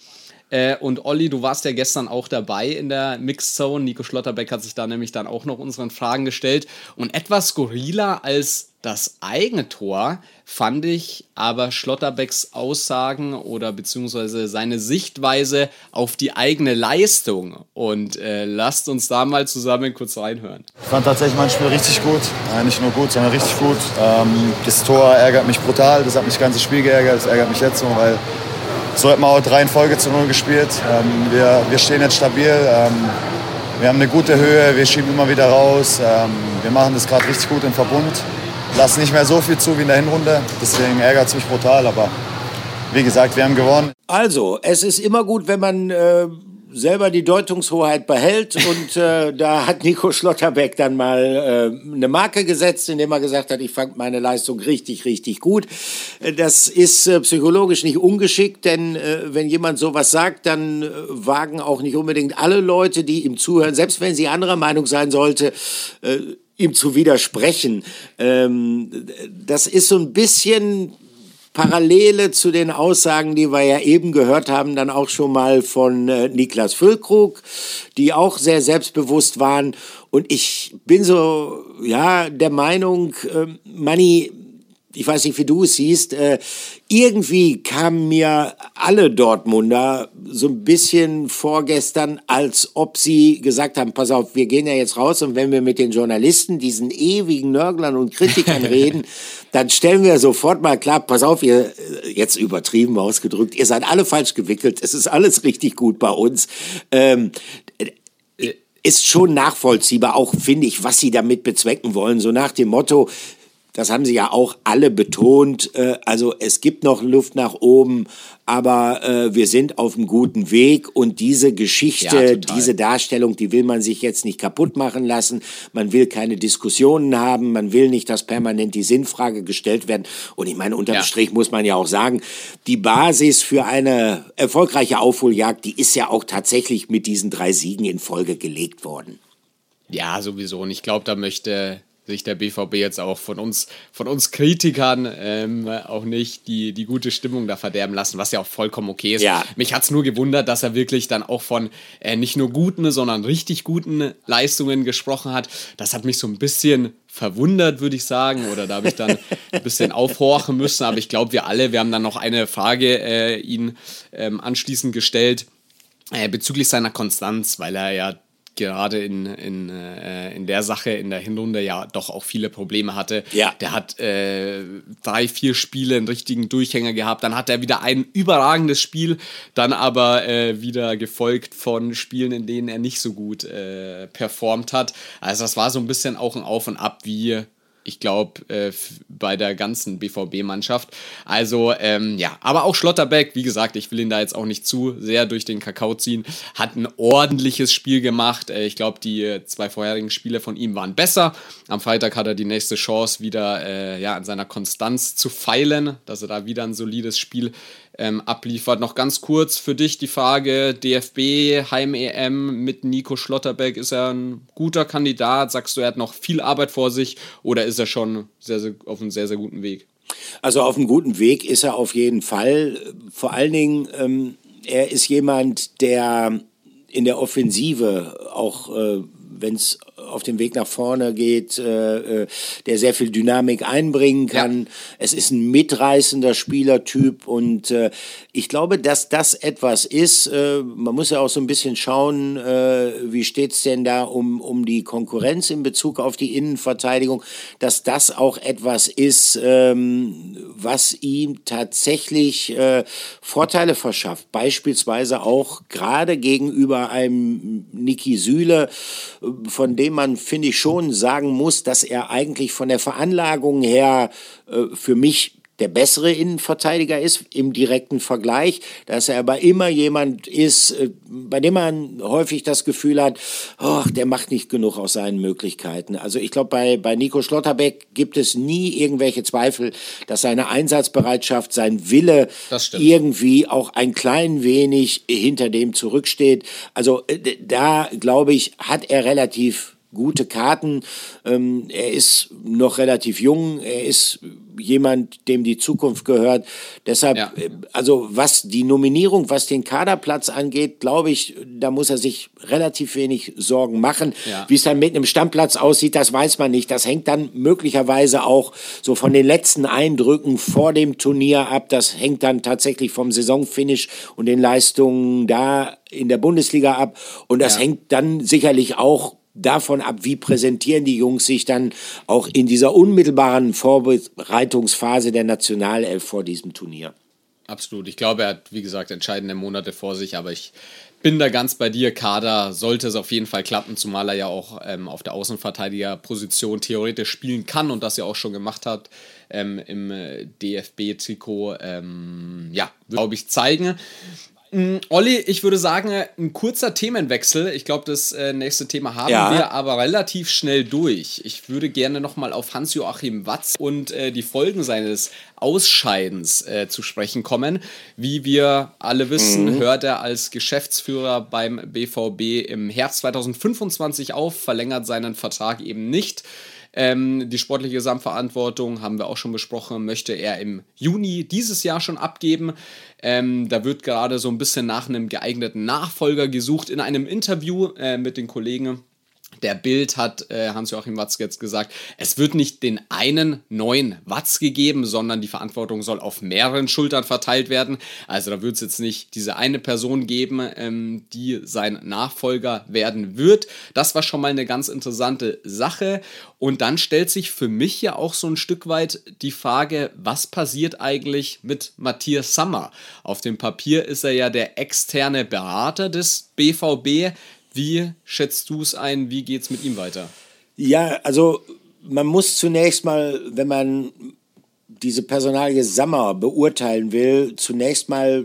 Äh, und Olli, du warst ja gestern auch dabei in der Mixed Zone. Nico Schlotterbeck hat sich da nämlich dann auch noch unseren Fragen gestellt. Und etwas skurriler als das eigene Tor fand ich aber Schlotterbecks Aussagen oder beziehungsweise seine Sichtweise auf die eigene Leistung. Und äh, lasst uns da mal zusammen kurz reinhören. Ich fand tatsächlich mein Spiel richtig gut. Ja, nicht nur gut, sondern richtig gut. Ähm, das Tor ärgert mich brutal. Das hat mich das ganze Spiel geärgert. Das ärgert mich jetzt so, weil so hat man auch drei in Folge zu Null gespielt. Ähm, wir, wir stehen jetzt stabil. Ähm, wir haben eine gute Höhe. Wir schieben immer wieder raus. Ähm, wir machen das gerade richtig gut im Verbund lassen nicht mehr so viel zu wie in der Hinrunde. Deswegen ärgert es mich brutal. Aber wie gesagt, wir haben gewonnen. Also, es ist immer gut, wenn man äh, selber die Deutungshoheit behält. Und äh, da hat Nico Schlotterbeck dann mal äh, eine Marke gesetzt, indem er gesagt hat, ich fand meine Leistung richtig, richtig gut. Das ist äh, psychologisch nicht ungeschickt, denn äh, wenn jemand sowas sagt, dann äh, wagen auch nicht unbedingt alle Leute, die ihm zuhören, selbst wenn sie anderer Meinung sein sollte, äh, ihm zu widersprechen. Ähm, das ist so ein bisschen Parallele zu den Aussagen, die wir ja eben gehört haben, dann auch schon mal von äh, Niklas Füllkrug, die auch sehr selbstbewusst waren. Und ich bin so, ja, der Meinung, äh, Manni, ich weiß nicht, wie du es siehst, äh, irgendwie kamen mir alle Dortmunder so ein bisschen vorgestern, als ob sie gesagt haben, pass auf, wir gehen ja jetzt raus und wenn wir mit den Journalisten, diesen ewigen Nörglern und Kritikern reden, dann stellen wir sofort mal klar, pass auf, ihr, äh, jetzt übertrieben ausgedrückt, ihr seid alle falsch gewickelt, es ist alles richtig gut bei uns. Ähm, ist schon nachvollziehbar, auch finde ich, was sie damit bezwecken wollen. So nach dem Motto, das haben sie ja auch alle betont. Äh, also es gibt noch Luft nach oben, aber äh, wir sind auf einem guten Weg und diese Geschichte, ja, diese Darstellung, die will man sich jetzt nicht kaputt machen lassen. Man will keine Diskussionen haben, man will nicht, dass permanent die Sinnfrage gestellt werden. Und ich meine, unterm ja. Strich muss man ja auch sagen, die Basis für eine erfolgreiche Aufholjagd, die ist ja auch tatsächlich mit diesen drei Siegen in Folge gelegt worden. Ja, sowieso. Und ich glaube, da möchte sich der BVB jetzt auch von uns, von uns Kritikern ähm, auch nicht die, die gute Stimmung da verderben lassen, was ja auch vollkommen okay ist. Ja. Mich hat es nur gewundert, dass er wirklich dann auch von äh, nicht nur guten, sondern richtig guten Leistungen gesprochen hat. Das hat mich so ein bisschen verwundert, würde ich sagen, oder da habe ich dann ein bisschen aufhorchen müssen. Aber ich glaube, wir alle, wir haben dann noch eine Frage äh, ihn ähm, anschließend gestellt äh, bezüglich seiner Konstanz, weil er ja gerade in, in, äh, in der Sache in der Hinrunde ja doch auch viele Probleme hatte. Ja. Der hat äh, drei, vier Spiele einen richtigen Durchhänger gehabt, dann hat er wieder ein überragendes Spiel, dann aber äh, wieder gefolgt von Spielen, in denen er nicht so gut äh, performt hat. Also das war so ein bisschen auch ein Auf und Ab, wie ich glaube, äh, bei der ganzen BVB-Mannschaft. Also, ähm, ja, aber auch Schlotterbeck, wie gesagt, ich will ihn da jetzt auch nicht zu sehr durch den Kakao ziehen, hat ein ordentliches Spiel gemacht. Äh, ich glaube, die zwei vorherigen Spiele von ihm waren besser. Am Freitag hat er die nächste Chance, wieder äh, ja, an seiner Konstanz zu feilen, dass er da wieder ein solides Spiel ähm, abliefert. Noch ganz kurz für dich die Frage: DFB, Heim-EM mit Nico Schlotterbeck, ist er ein guter Kandidat? Sagst du, er hat noch viel Arbeit vor sich oder ist er schon sehr, sehr, auf einem sehr, sehr guten Weg? Also auf einem guten Weg ist er auf jeden Fall. Vor allen Dingen, ähm, er ist jemand, der in der Offensive auch, äh, wenn es auf dem Weg nach vorne geht, äh, äh, der sehr viel Dynamik einbringen kann. Ja. Es ist ein mitreißender Spielertyp und äh, ich glaube, dass das etwas ist. Äh, man muss ja auch so ein bisschen schauen, äh, wie steht es denn da um, um die Konkurrenz in Bezug auf die Innenverteidigung, dass das auch etwas ist, ähm, was ihm tatsächlich äh, Vorteile verschafft. Beispielsweise auch gerade gegenüber einem Niki Süle, von dem man, finde ich, schon sagen muss, dass er eigentlich von der Veranlagung her äh, für mich der bessere Innenverteidiger ist im direkten Vergleich, dass er aber immer jemand ist, äh, bei dem man häufig das Gefühl hat, oh, der macht nicht genug aus seinen Möglichkeiten. Also ich glaube, bei, bei Nico Schlotterbeck gibt es nie irgendwelche Zweifel, dass seine Einsatzbereitschaft, sein Wille irgendwie auch ein klein wenig hinter dem zurücksteht. Also äh, da, glaube ich, hat er relativ gute Karten. Ähm, er ist noch relativ jung, er ist jemand, dem die Zukunft gehört. Deshalb, ja. Äh, also was die Nominierung, was den Kaderplatz angeht, glaube ich, da muss er sich relativ wenig Sorgen machen. Ja. Wie es dann mit einem Stammplatz aussieht, das weiß man nicht. Das hängt dann möglicherweise auch so von den letzten Eindrücken vor dem Turnier ab. Das hängt dann tatsächlich vom Saisonfinish und den Leistungen da in der Bundesliga ab. Und das ja. hängt dann sicherlich auch davon ab, wie präsentieren die Jungs sich dann auch in dieser unmittelbaren Vorbereitungsphase der Nationalelf vor diesem Turnier. Absolut. Ich glaube, er hat, wie gesagt, entscheidende Monate vor sich, aber ich bin da ganz bei dir. Kader sollte es auf jeden Fall klappen, zumal er ja auch ähm, auf der Außenverteidigerposition theoretisch spielen kann und das ja auch schon gemacht hat ähm, im äh, DFB-Trikot. Ähm, ja, glaube ich, zeigen. Mm, Olli, ich würde sagen, ein kurzer Themenwechsel. Ich glaube, das äh, nächste Thema haben ja. wir aber relativ schnell durch. Ich würde gerne nochmal auf Hans-Joachim Watz und äh, die Folgen seines Ausscheidens äh, zu sprechen kommen. Wie wir alle wissen, mhm. hört er als Geschäftsführer beim BVB im Herbst 2025 auf, verlängert seinen Vertrag eben nicht. Ähm, die sportliche Gesamtverantwortung, haben wir auch schon besprochen, möchte er im Juni dieses Jahr schon abgeben. Ähm, da wird gerade so ein bisschen nach einem geeigneten Nachfolger gesucht. In einem Interview äh, mit den Kollegen der Bild hat äh, Hans-Joachim Watzke jetzt gesagt, es wird nicht den einen neuen Watz gegeben, sondern die Verantwortung soll auf mehreren Schultern verteilt werden. Also da wird es jetzt nicht diese eine Person geben, ähm, die sein Nachfolger werden wird. Das war schon mal eine ganz interessante Sache. Und dann stellt sich für mich ja auch so ein Stück weit die Frage, was passiert eigentlich mit Matthias Sammer? Auf dem Papier ist er ja der externe Berater des BVB. Wie schätzt du es ein? Wie geht es mit ihm weiter? Ja, also man muss zunächst mal, wenn man diese Personalie Sammer beurteilen will, zunächst mal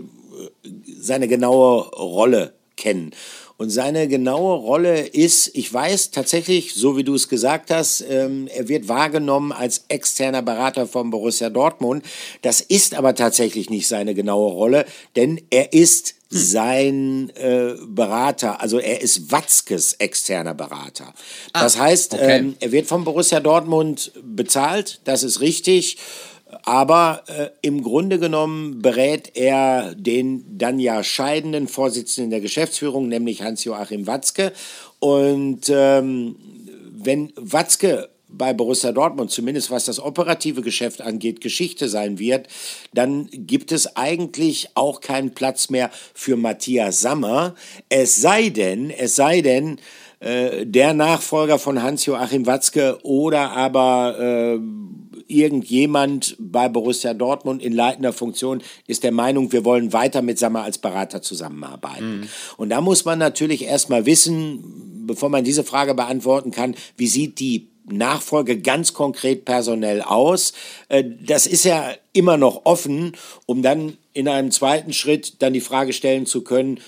äh, seine genaue Rolle kennen. Und seine genaue Rolle ist, ich weiß tatsächlich, so wie du es gesagt hast, ähm, er wird wahrgenommen als externer Berater von Borussia Dortmund. Das ist aber tatsächlich nicht seine genaue Rolle, denn er ist sein äh, Berater, also er ist Watzkes externer Berater. das heißt, okay. ähm, er wird von Borussia Dortmund bezahlt, das ist richtig. Aber äh, im Grunde genommen berät er den dann ja scheidenden Vorsitzenden der Geschäftsführung, nämlich Hans-Joachim Watzke. Und ähm, wenn Watzke bei Borussia Dortmund, zumindest was das operative Geschäft angeht, Geschichte sein wird, dann gibt es eigentlich auch keinen Platz mehr für Matthias Sammer. Es sei denn, es sei denn, äh, der Nachfolger von Hans-Joachim Watzke oder aber äh, irgendjemand bei Borussia Dortmund in leitender Funktion ist der Meinung, wir wollen weiter mit Sammer als Berater zusammenarbeiten. Und da muss man natürlich erstmal wissen, bevor man diese Frage beantworten kann, wie sieht die Nachfolge ganz konkret personell aus. Äh, Das ist ja immer noch offen, um dann in einem zweiten Schritt dann die Frage stellen zu können,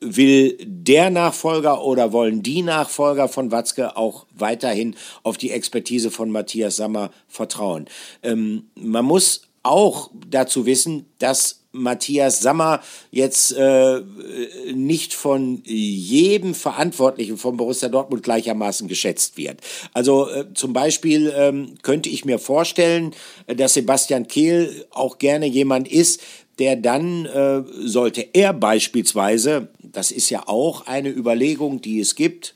will der Nachfolger oder wollen die Nachfolger von Watzke auch weiterhin auf die Expertise von Matthias Sammer vertrauen? Ähm, man muss auch dazu wissen, dass Matthias Sammer jetzt äh, nicht von jedem Verantwortlichen von Borussia Dortmund gleichermaßen geschätzt wird. Also äh, zum Beispiel ähm, könnte ich mir vorstellen, äh, dass Sebastian Kehl auch gerne jemand ist, der dann, äh, sollte er beispielsweise, das ist ja auch eine Überlegung, die es gibt,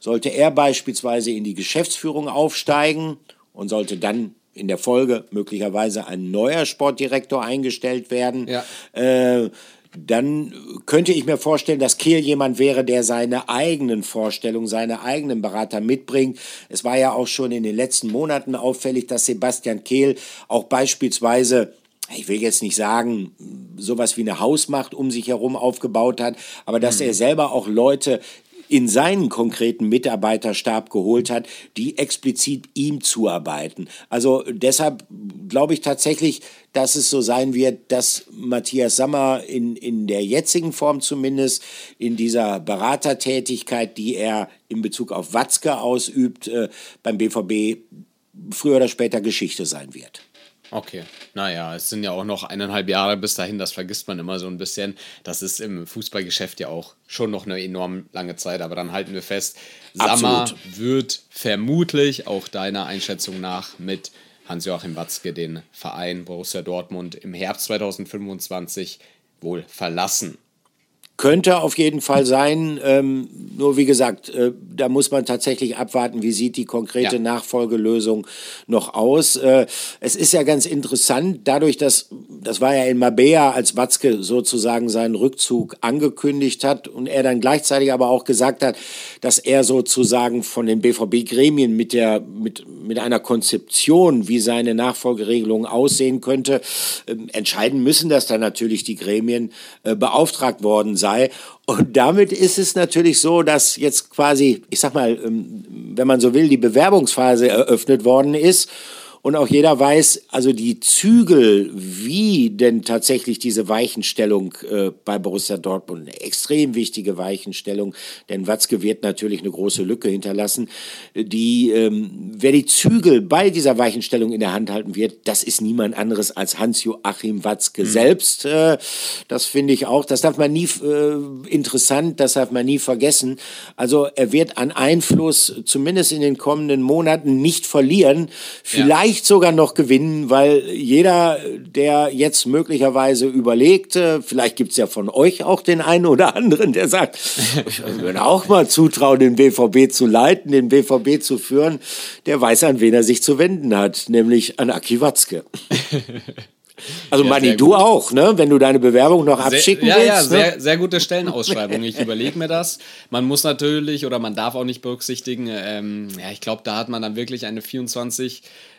sollte er beispielsweise in die Geschäftsführung aufsteigen und sollte dann in der Folge möglicherweise ein neuer Sportdirektor eingestellt werden, Ja. äh, dann könnte ich mir vorstellen, dass Kehl jemand wäre, der seine eigenen Vorstellungen, seine eigenen Berater mitbringt. Es war ja auch schon in den letzten Monaten auffällig, dass Sebastian Kehl auch beispielsweise ich will jetzt nicht sagen, sowas wie eine Hausmacht um sich herum aufgebaut hat, aber dass er selber auch Leute in seinen konkreten Mitarbeiterstab geholt hat, die explizit ihm zuarbeiten. Also deshalb glaube ich tatsächlich, dass es so sein wird, dass Matthias Sammer in, in der jetzigen Form zumindest, in dieser Beratertätigkeit, die er in Bezug auf Watzke ausübt, äh, beim BVB früher oder später Geschichte sein wird. Okay, naja, es sind ja auch noch eineinhalb Jahre bis dahin, das vergisst man immer so ein bisschen. Das ist im Fußballgeschäft ja auch schon noch eine enorm lange Zeit, aber dann halten wir fest, Sammer wird vermutlich auch deiner Einschätzung nach mit Hans-Joachim Watzke den Verein Borussia Dortmund im Herbst 2025 wohl verlassen. Könnte auf jeden Fall sein. Ähm, nur wie gesagt, äh, da muss man tatsächlich abwarten, wie sieht die konkrete Ja. Nachfolgelösung noch aus. Äh, es ist ja ganz interessant, dadurch, dass das war ja in Mabea, als Watzke sozusagen seinen Rückzug angekündigt hat und er dann gleichzeitig aber auch gesagt hat, dass er sozusagen von den BVB-Gremien mit der mit mit einer Konzeption, wie seine Nachfolgeregelung aussehen könnte, ähm, entscheiden müssen, dass dann natürlich die Gremien äh, beauftragt worden sei. Und damit ist es natürlich so, dass jetzt quasi, ich sag mal, ähm, wenn man so will, die Bewerbungsphase eröffnet worden ist. Und auch jeder weiß, also die Zügel, wie denn tatsächlich diese Weichenstellung äh, bei Borussia Dortmund, eine extrem wichtige Weichenstellung, denn Watzke wird natürlich eine große Lücke hinterlassen. Die, ähm, wer die Zügel bei dieser Weichenstellung in der Hand halten wird, das ist niemand anderes als Hans-Joachim Watzke selbst. Äh, das finde ich auch, das darf man nie, äh, interessant, das darf man nie vergessen. Also er wird an Einfluss, zumindest in den kommenden Monaten, nicht verlieren. Vielleicht sogar noch gewinnen, weil jeder, der jetzt möglicherweise überlegt, vielleicht gibt's ja von euch auch den einen oder anderen, der sagt, ich würde auch mal zutrauen, den BVB zu leiten, den BVB zu führen, der weiß, an wen er sich zu wenden hat, nämlich an Aki Watzke. Also Ja, Manni, du gut. auch, ne? Wenn du deine Bewerbung noch abschicken sehr, willst. Ja, ja, ne? sehr, sehr gute Stellenausschreibung. Ich überlege mir das. Man muss natürlich oder man darf auch nicht berücksichtigen, ähm, ja, ich glaube, da hat man dann wirklich eine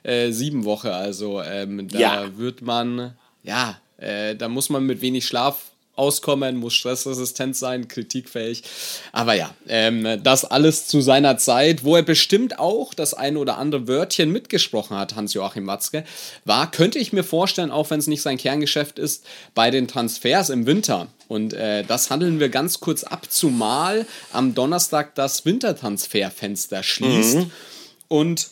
24-7-Woche. also ähm, da Ja. wird man, ja, äh, da muss man mit wenig Schlaf auskommen, muss stressresistent sein, kritikfähig. Aber ja, ähm, das alles zu seiner Zeit, wo er bestimmt auch das eine oder andere Wörtchen mitgesprochen hat, Hans-Joachim Watzke, war, könnte ich mir vorstellen, auch wenn es nicht sein Kerngeschäft ist, bei den Transfers im Winter. Und äh, das handeln wir ganz kurz ab, zumal am Donnerstag das Wintertransferfenster schließt. Mhm. Und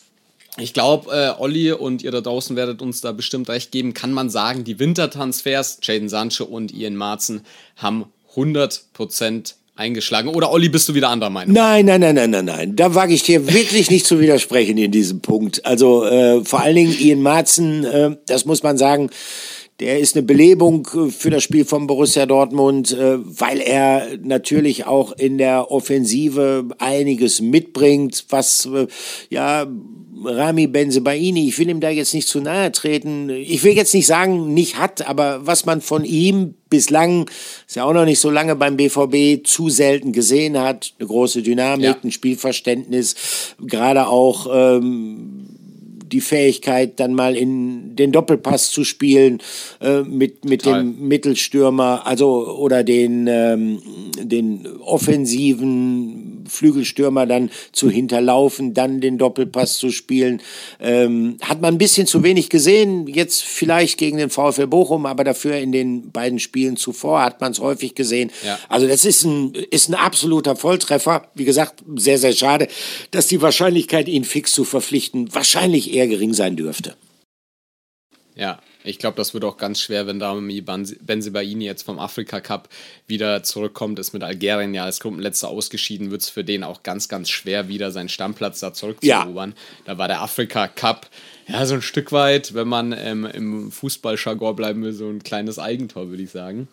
ich glaube, äh, Olli und ihr da draußen werdet uns da bestimmt recht geben, kann man sagen, die Wintertransfers, Jaden Sancho und Ian Marzen, haben 100% eingeschlagen. Oder Olli, bist du wieder anderer Meinung? Nein, nein, nein, nein, nein, nein. Da wage ich dir wirklich nicht zu widersprechen in diesem Punkt. Also äh, vor allen Dingen Ian Marzen, äh, das muss man sagen, der ist eine Belebung äh, für das Spiel von Borussia Dortmund, äh, weil er natürlich auch in der Offensive einiges mitbringt, was äh, ja Rami Benzebaini, ich will ihm da jetzt nicht zu nahe treten. Ich will jetzt nicht sagen, nicht hat, aber was man von ihm bislang, ist ja auch noch nicht so lange beim BVB, zu selten gesehen hat. Eine große Dynamik, ja. ein Spielverständnis, gerade auch ähm, die Fähigkeit, dann mal in den Doppelpass zu spielen äh, mit, mit dem Mittelstürmer, also oder den, ähm, den offensiven Flügelstürmer dann zu hinterlaufen, dann den Doppelpass zu spielen. Ähm, hat man ein bisschen zu wenig gesehen, jetzt vielleicht gegen den VfL Bochum, aber dafür in den beiden Spielen zuvor hat man es häufig gesehen. Ja. Also das ist ein, ist ein absoluter Volltreffer. Wie gesagt, sehr, sehr schade, dass die Wahrscheinlichkeit, ihn fix zu verpflichten, wahrscheinlich eher gering sein dürfte. Ja, ich glaube, das wird auch ganz schwer, wenn Dami Benzibaini jetzt vom Afrika Cup wieder zurückkommt, ist mit Algerien ja als Gruppenletzter ausgeschieden, wird es für den auch ganz, ganz schwer, wieder seinen Stammplatz da zurückzuerobern. Ja. Da war der Afrika Cup ja so ein Stück weit, wenn man ähm, im Fußballjargon bleiben will, so ein kleines Eigentor, würde ich sagen.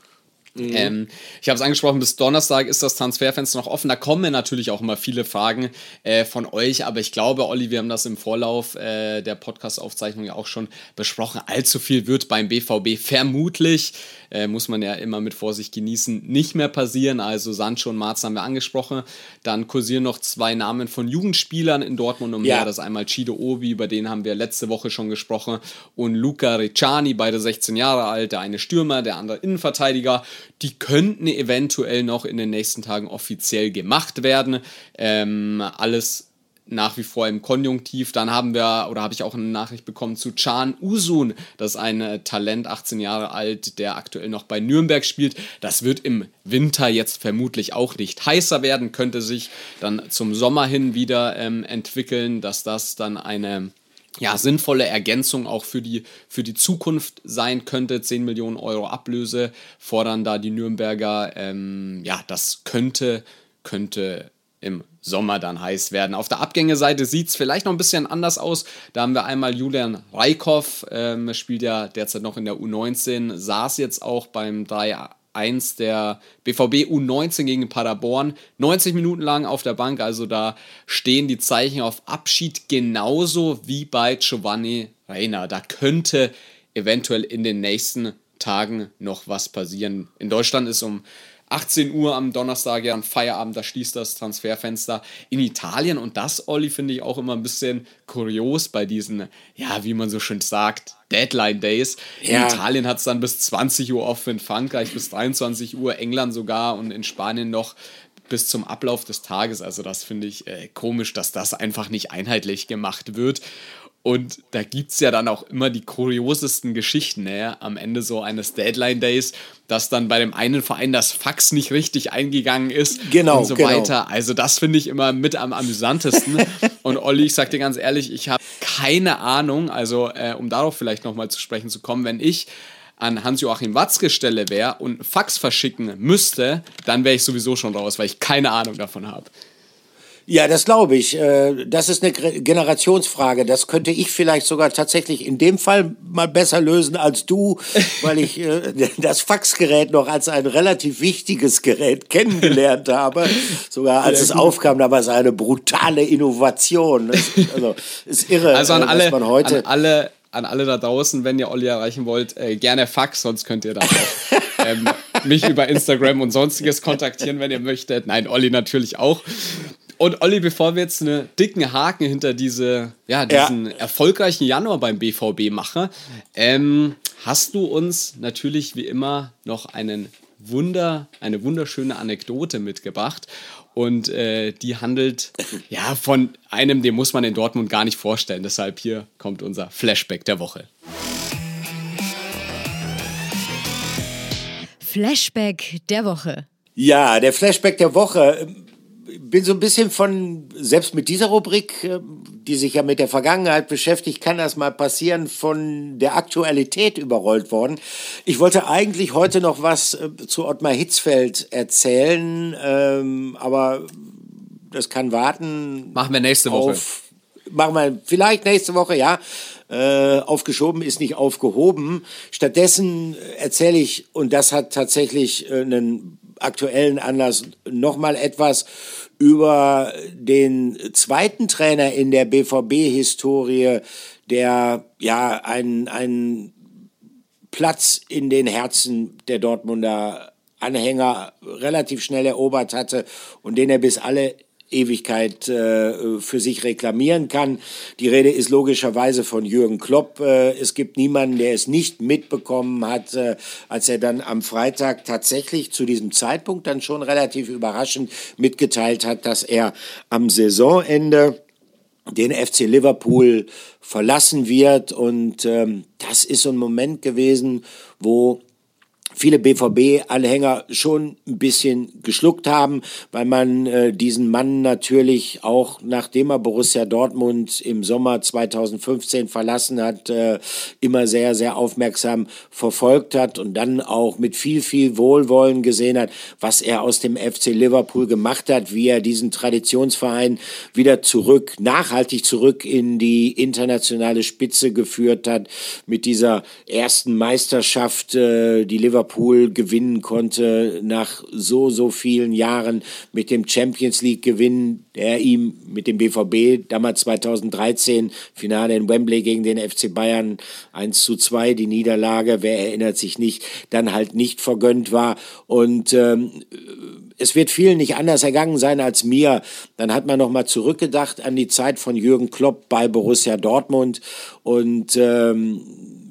Mhm. Ähm, ich habe es angesprochen, bis Donnerstag ist das Transferfenster noch offen. Da kommen natürlich auch immer viele Fragen äh, von euch, aber ich glaube, Olli, wir haben das im Vorlauf äh, der Podcast-Aufzeichnung ja auch schon besprochen. Allzu viel wird beim BVB vermutlich äh, muss man ja immer mit Vorsicht genießen, nicht mehr passieren. Also Sancho und Marz haben wir angesprochen. Dann kursieren noch zwei Namen von Jugendspielern in Dortmund umher. Ja. Das ist einmal Chido Obi, über den haben wir letzte Woche schon gesprochen, und Luca Ricciani, beide 16 Jahre alt, der eine Stürmer, der andere Innenverteidiger. Die könnten eventuell noch in den nächsten Tagen offiziell gemacht werden. Ähm, alles nach wie vor im Konjunktiv. Dann haben wir, oder habe ich auch eine Nachricht bekommen zu Chan Usun. Das ist ein äh, Talent, 18 Jahre alt, der aktuell noch bei Nürnberg spielt. Das wird im Winter jetzt vermutlich auch nicht heißer werden, könnte sich dann zum Sommer hin wieder ähm, entwickeln, dass das dann eine ja, sinnvolle Ergänzung auch für die, für die Zukunft sein könnte. 10 Millionen Euro Ablöse fordern da die Nürnberger. Ähm, ja, das könnte, könnte im Sommer dann heiß werden. Auf der Abgängeseite sieht es vielleicht noch ein bisschen anders aus. Da haben wir einmal Julian Reikhoff, ähm, spielt ja derzeit noch in der U19, saß jetzt auch beim 3-1 der BVB U19 gegen Paderborn. 90 Minuten lang auf der Bank, also da stehen die Zeichen auf Abschied genauso wie bei Giovanni Reina. Da könnte eventuell in den nächsten Tagen noch was passieren. In Deutschland ist um 18 Uhr am Donnerstag ja ein Feierabend, da schließt das Transferfenster in Italien. Und das, Olli, finde ich auch immer ein bisschen kurios bei diesen, ja, wie man so schön sagt, Deadline Days. Ja. In Italien hat es dann bis 20 Uhr offen, in Frankreich bis 23 Uhr, England sogar und in Spanien noch bis zum Ablauf des Tages. Also das finde ich äh, komisch, dass das einfach nicht einheitlich gemacht wird. Und da gibt es ja dann auch immer die kuriosesten Geschichten ne? am Ende so eines Deadline Days, dass dann bei dem einen Verein das Fax nicht richtig eingegangen ist genau, und so genau. weiter. Also das finde ich immer mit am amüsantesten. und Olli, ich sag dir ganz ehrlich, ich habe keine Ahnung, also äh, um darauf vielleicht nochmal zu sprechen zu kommen, wenn ich an Hans-Joachim Watzke Stelle wäre und Fax verschicken müsste, dann wäre ich sowieso schon raus, weil ich keine Ahnung davon habe. Ja, das glaube ich. Äh, das ist eine Generationsfrage. Das könnte ich vielleicht sogar tatsächlich in dem Fall mal besser lösen als du, weil ich äh, das Faxgerät noch als ein relativ wichtiges Gerät kennengelernt habe. Sogar als es aufkam, da war es eine brutale Innovation. Das, also ist irre, also an äh, alle, man heute an alle an alle da draußen, wenn ihr Olli erreichen wollt, gerne Fax, sonst könnt ihr dann auch ähm, mich über Instagram und sonstiges kontaktieren, wenn ihr möchtet. Nein, Olli natürlich auch. Und Olli, bevor wir jetzt einen dicken Haken hinter diese, ja, diesen ja. erfolgreichen Januar beim BVB machen, ähm, hast du uns natürlich wie immer noch einen Wunder, eine wunderschöne Anekdote mitgebracht. Und äh, die handelt ja von einem, den muss man in Dortmund gar nicht vorstellen. Deshalb hier kommt unser Flashback der Woche. Flashback der Woche. Ja, der Flashback der Woche bin so ein bisschen von, selbst mit dieser Rubrik, äh, die sich ja mit der Vergangenheit beschäftigt, kann das mal passieren, von der Aktualität überrollt worden. Ich wollte eigentlich heute noch was äh, zu Ottmar Hitzfeld erzählen, ähm, aber das kann warten. Machen wir nächste Woche. Auf, machen wir vielleicht nächste Woche, ja. Äh, aufgeschoben ist nicht aufgehoben. Stattdessen erzähle ich, und das hat tatsächlich einen aktuellen Anlass, nochmal etwas über den zweiten Trainer in der BVB-Historie, der ja einen, einen Platz in den Herzen der Dortmunder Anhänger relativ schnell erobert hatte und den er bis alle Ewigkeit äh, für sich reklamieren kann. Die Rede ist logischerweise von Jürgen Klopp. Äh, es gibt niemanden, der es nicht mitbekommen hat, äh, als er dann am Freitag tatsächlich zu diesem Zeitpunkt dann schon relativ überraschend mitgeteilt hat, dass er am Saisonende den FC Liverpool verlassen wird. Und ähm, das ist so ein Moment gewesen, wo viele BVB-Anhänger schon ein bisschen geschluckt haben, weil man äh, diesen Mann natürlich auch, nachdem er Borussia Dortmund im Sommer 2015 verlassen hat, äh, immer sehr, sehr aufmerksam verfolgt hat und dann auch mit viel, viel Wohlwollen gesehen hat, was er aus dem FC Liverpool gemacht hat, wie er diesen Traditionsverein wieder zurück, nachhaltig zurück in die internationale Spitze geführt hat, mit dieser ersten Meisterschaft, äh, die Liverpool Liverpool gewinnen konnte nach so, so vielen Jahren mit dem Champions League Gewinn, der ihm mit dem BVB damals 2013 Finale in Wembley gegen den FC Bayern 1 zu 2, die Niederlage, wer erinnert sich nicht, dann halt nicht vergönnt war und ähm, es wird vielen nicht anders ergangen sein als mir. Dann hat man nochmal zurückgedacht an die Zeit von Jürgen Klopp bei Borussia Dortmund und ähm,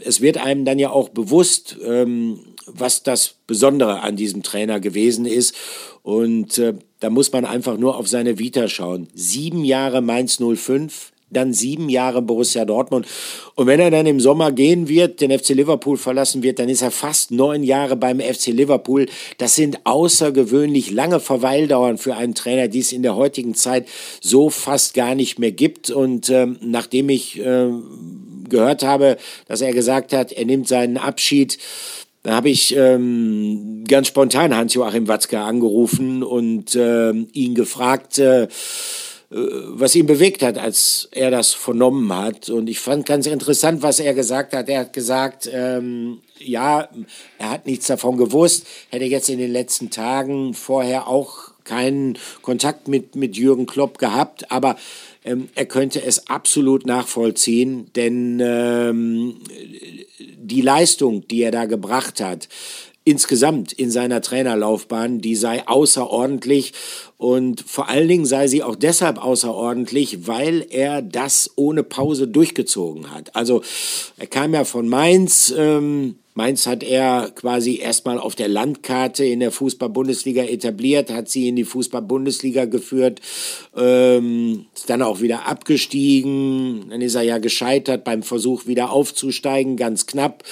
es wird einem dann ja auch bewusst, ähm, was das Besondere an diesem Trainer gewesen ist. Und äh, da muss man einfach nur auf seine Vita schauen. Sieben Jahre Mainz 05, dann sieben Jahre Borussia Dortmund. Und wenn er dann im Sommer gehen wird, den FC Liverpool verlassen wird, dann ist er fast neun Jahre beim FC Liverpool. Das sind außergewöhnlich lange Verweildauern für einen Trainer, die es in der heutigen Zeit so fast gar nicht mehr gibt. Und ähm, nachdem ich äh, gehört habe, dass er gesagt hat, er nimmt seinen Abschied, da habe ich ähm, ganz spontan Hans-Joachim Watzke angerufen und äh, ihn gefragt, äh, was ihn bewegt hat, als er das vernommen hat. Und ich fand ganz interessant, was er gesagt hat. Er hat gesagt, ähm, ja, er hat nichts davon gewusst, hätte jetzt in den letzten Tagen vorher auch keinen Kontakt mit, mit Jürgen Klopp gehabt, aber ähm, er könnte es absolut nachvollziehen, denn ähm, die Leistung, die er da gebracht hat, insgesamt in seiner Trainerlaufbahn, die sei außerordentlich und vor allen Dingen sei sie auch deshalb außerordentlich, weil er das ohne Pause durchgezogen hat. Also er kam ja von Mainz, ähm, Mainz hat er quasi erstmal auf der Landkarte in der Fußball-Bundesliga etabliert, hat sie in die Fußball-Bundesliga geführt, ähm, ist dann auch wieder abgestiegen, dann ist er ja gescheitert beim Versuch wieder aufzusteigen, ganz knapp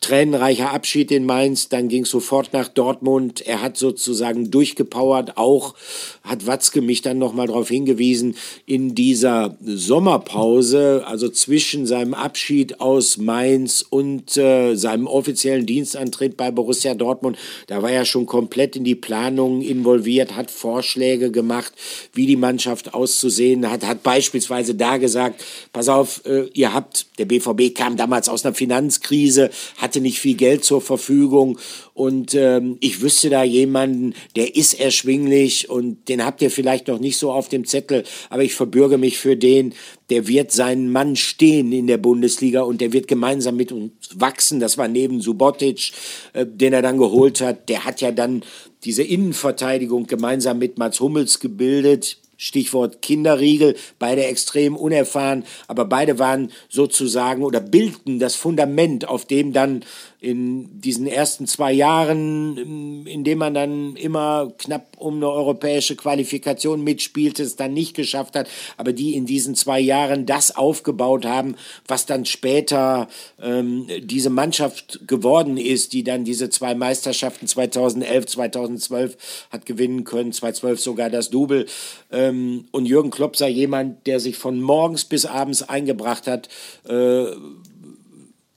tränenreicher Abschied in Mainz, dann ging es sofort nach Dortmund. Er hat sozusagen durchgepowert, auch hat Watzke mich dann nochmal darauf hingewiesen, in dieser Sommerpause, also zwischen seinem Abschied aus Mainz und äh, seinem offiziellen Dienstantritt bei Borussia Dortmund, da war er schon komplett in die Planung involviert, hat Vorschläge gemacht, wie die Mannschaft auszusehen hat, hat beispielsweise da gesagt, pass auf, äh, ihr habt, der BVB kam damals aus einer Finanzkrise, hat hatte nicht viel Geld zur Verfügung und ähm, ich wüsste da jemanden, der ist erschwinglich und den habt ihr vielleicht noch nicht so auf dem Zettel, aber ich verbürge mich für den, der wird seinen Mann stehen in der Bundesliga und der wird gemeinsam mit uns wachsen. Das war neben Subotic, äh, den er dann geholt hat. Der hat ja dann diese Innenverteidigung gemeinsam mit Mats Hummels gebildet. Stichwort Kinderriegel, beide extrem unerfahren, aber beide waren sozusagen oder bildeten das Fundament, auf dem dann in diesen ersten zwei Jahren, in denen man dann immer knapp um eine europäische Qualifikation mitspielte, es dann nicht geschafft hat, aber die in diesen zwei Jahren das aufgebaut haben, was dann später ähm, diese Mannschaft geworden ist, die dann diese zwei Meisterschaften 2011, 2012 hat gewinnen können, 2012 sogar das Double. Ähm, und Jürgen Klopp sei jemand, der sich von morgens bis abends eingebracht hat äh,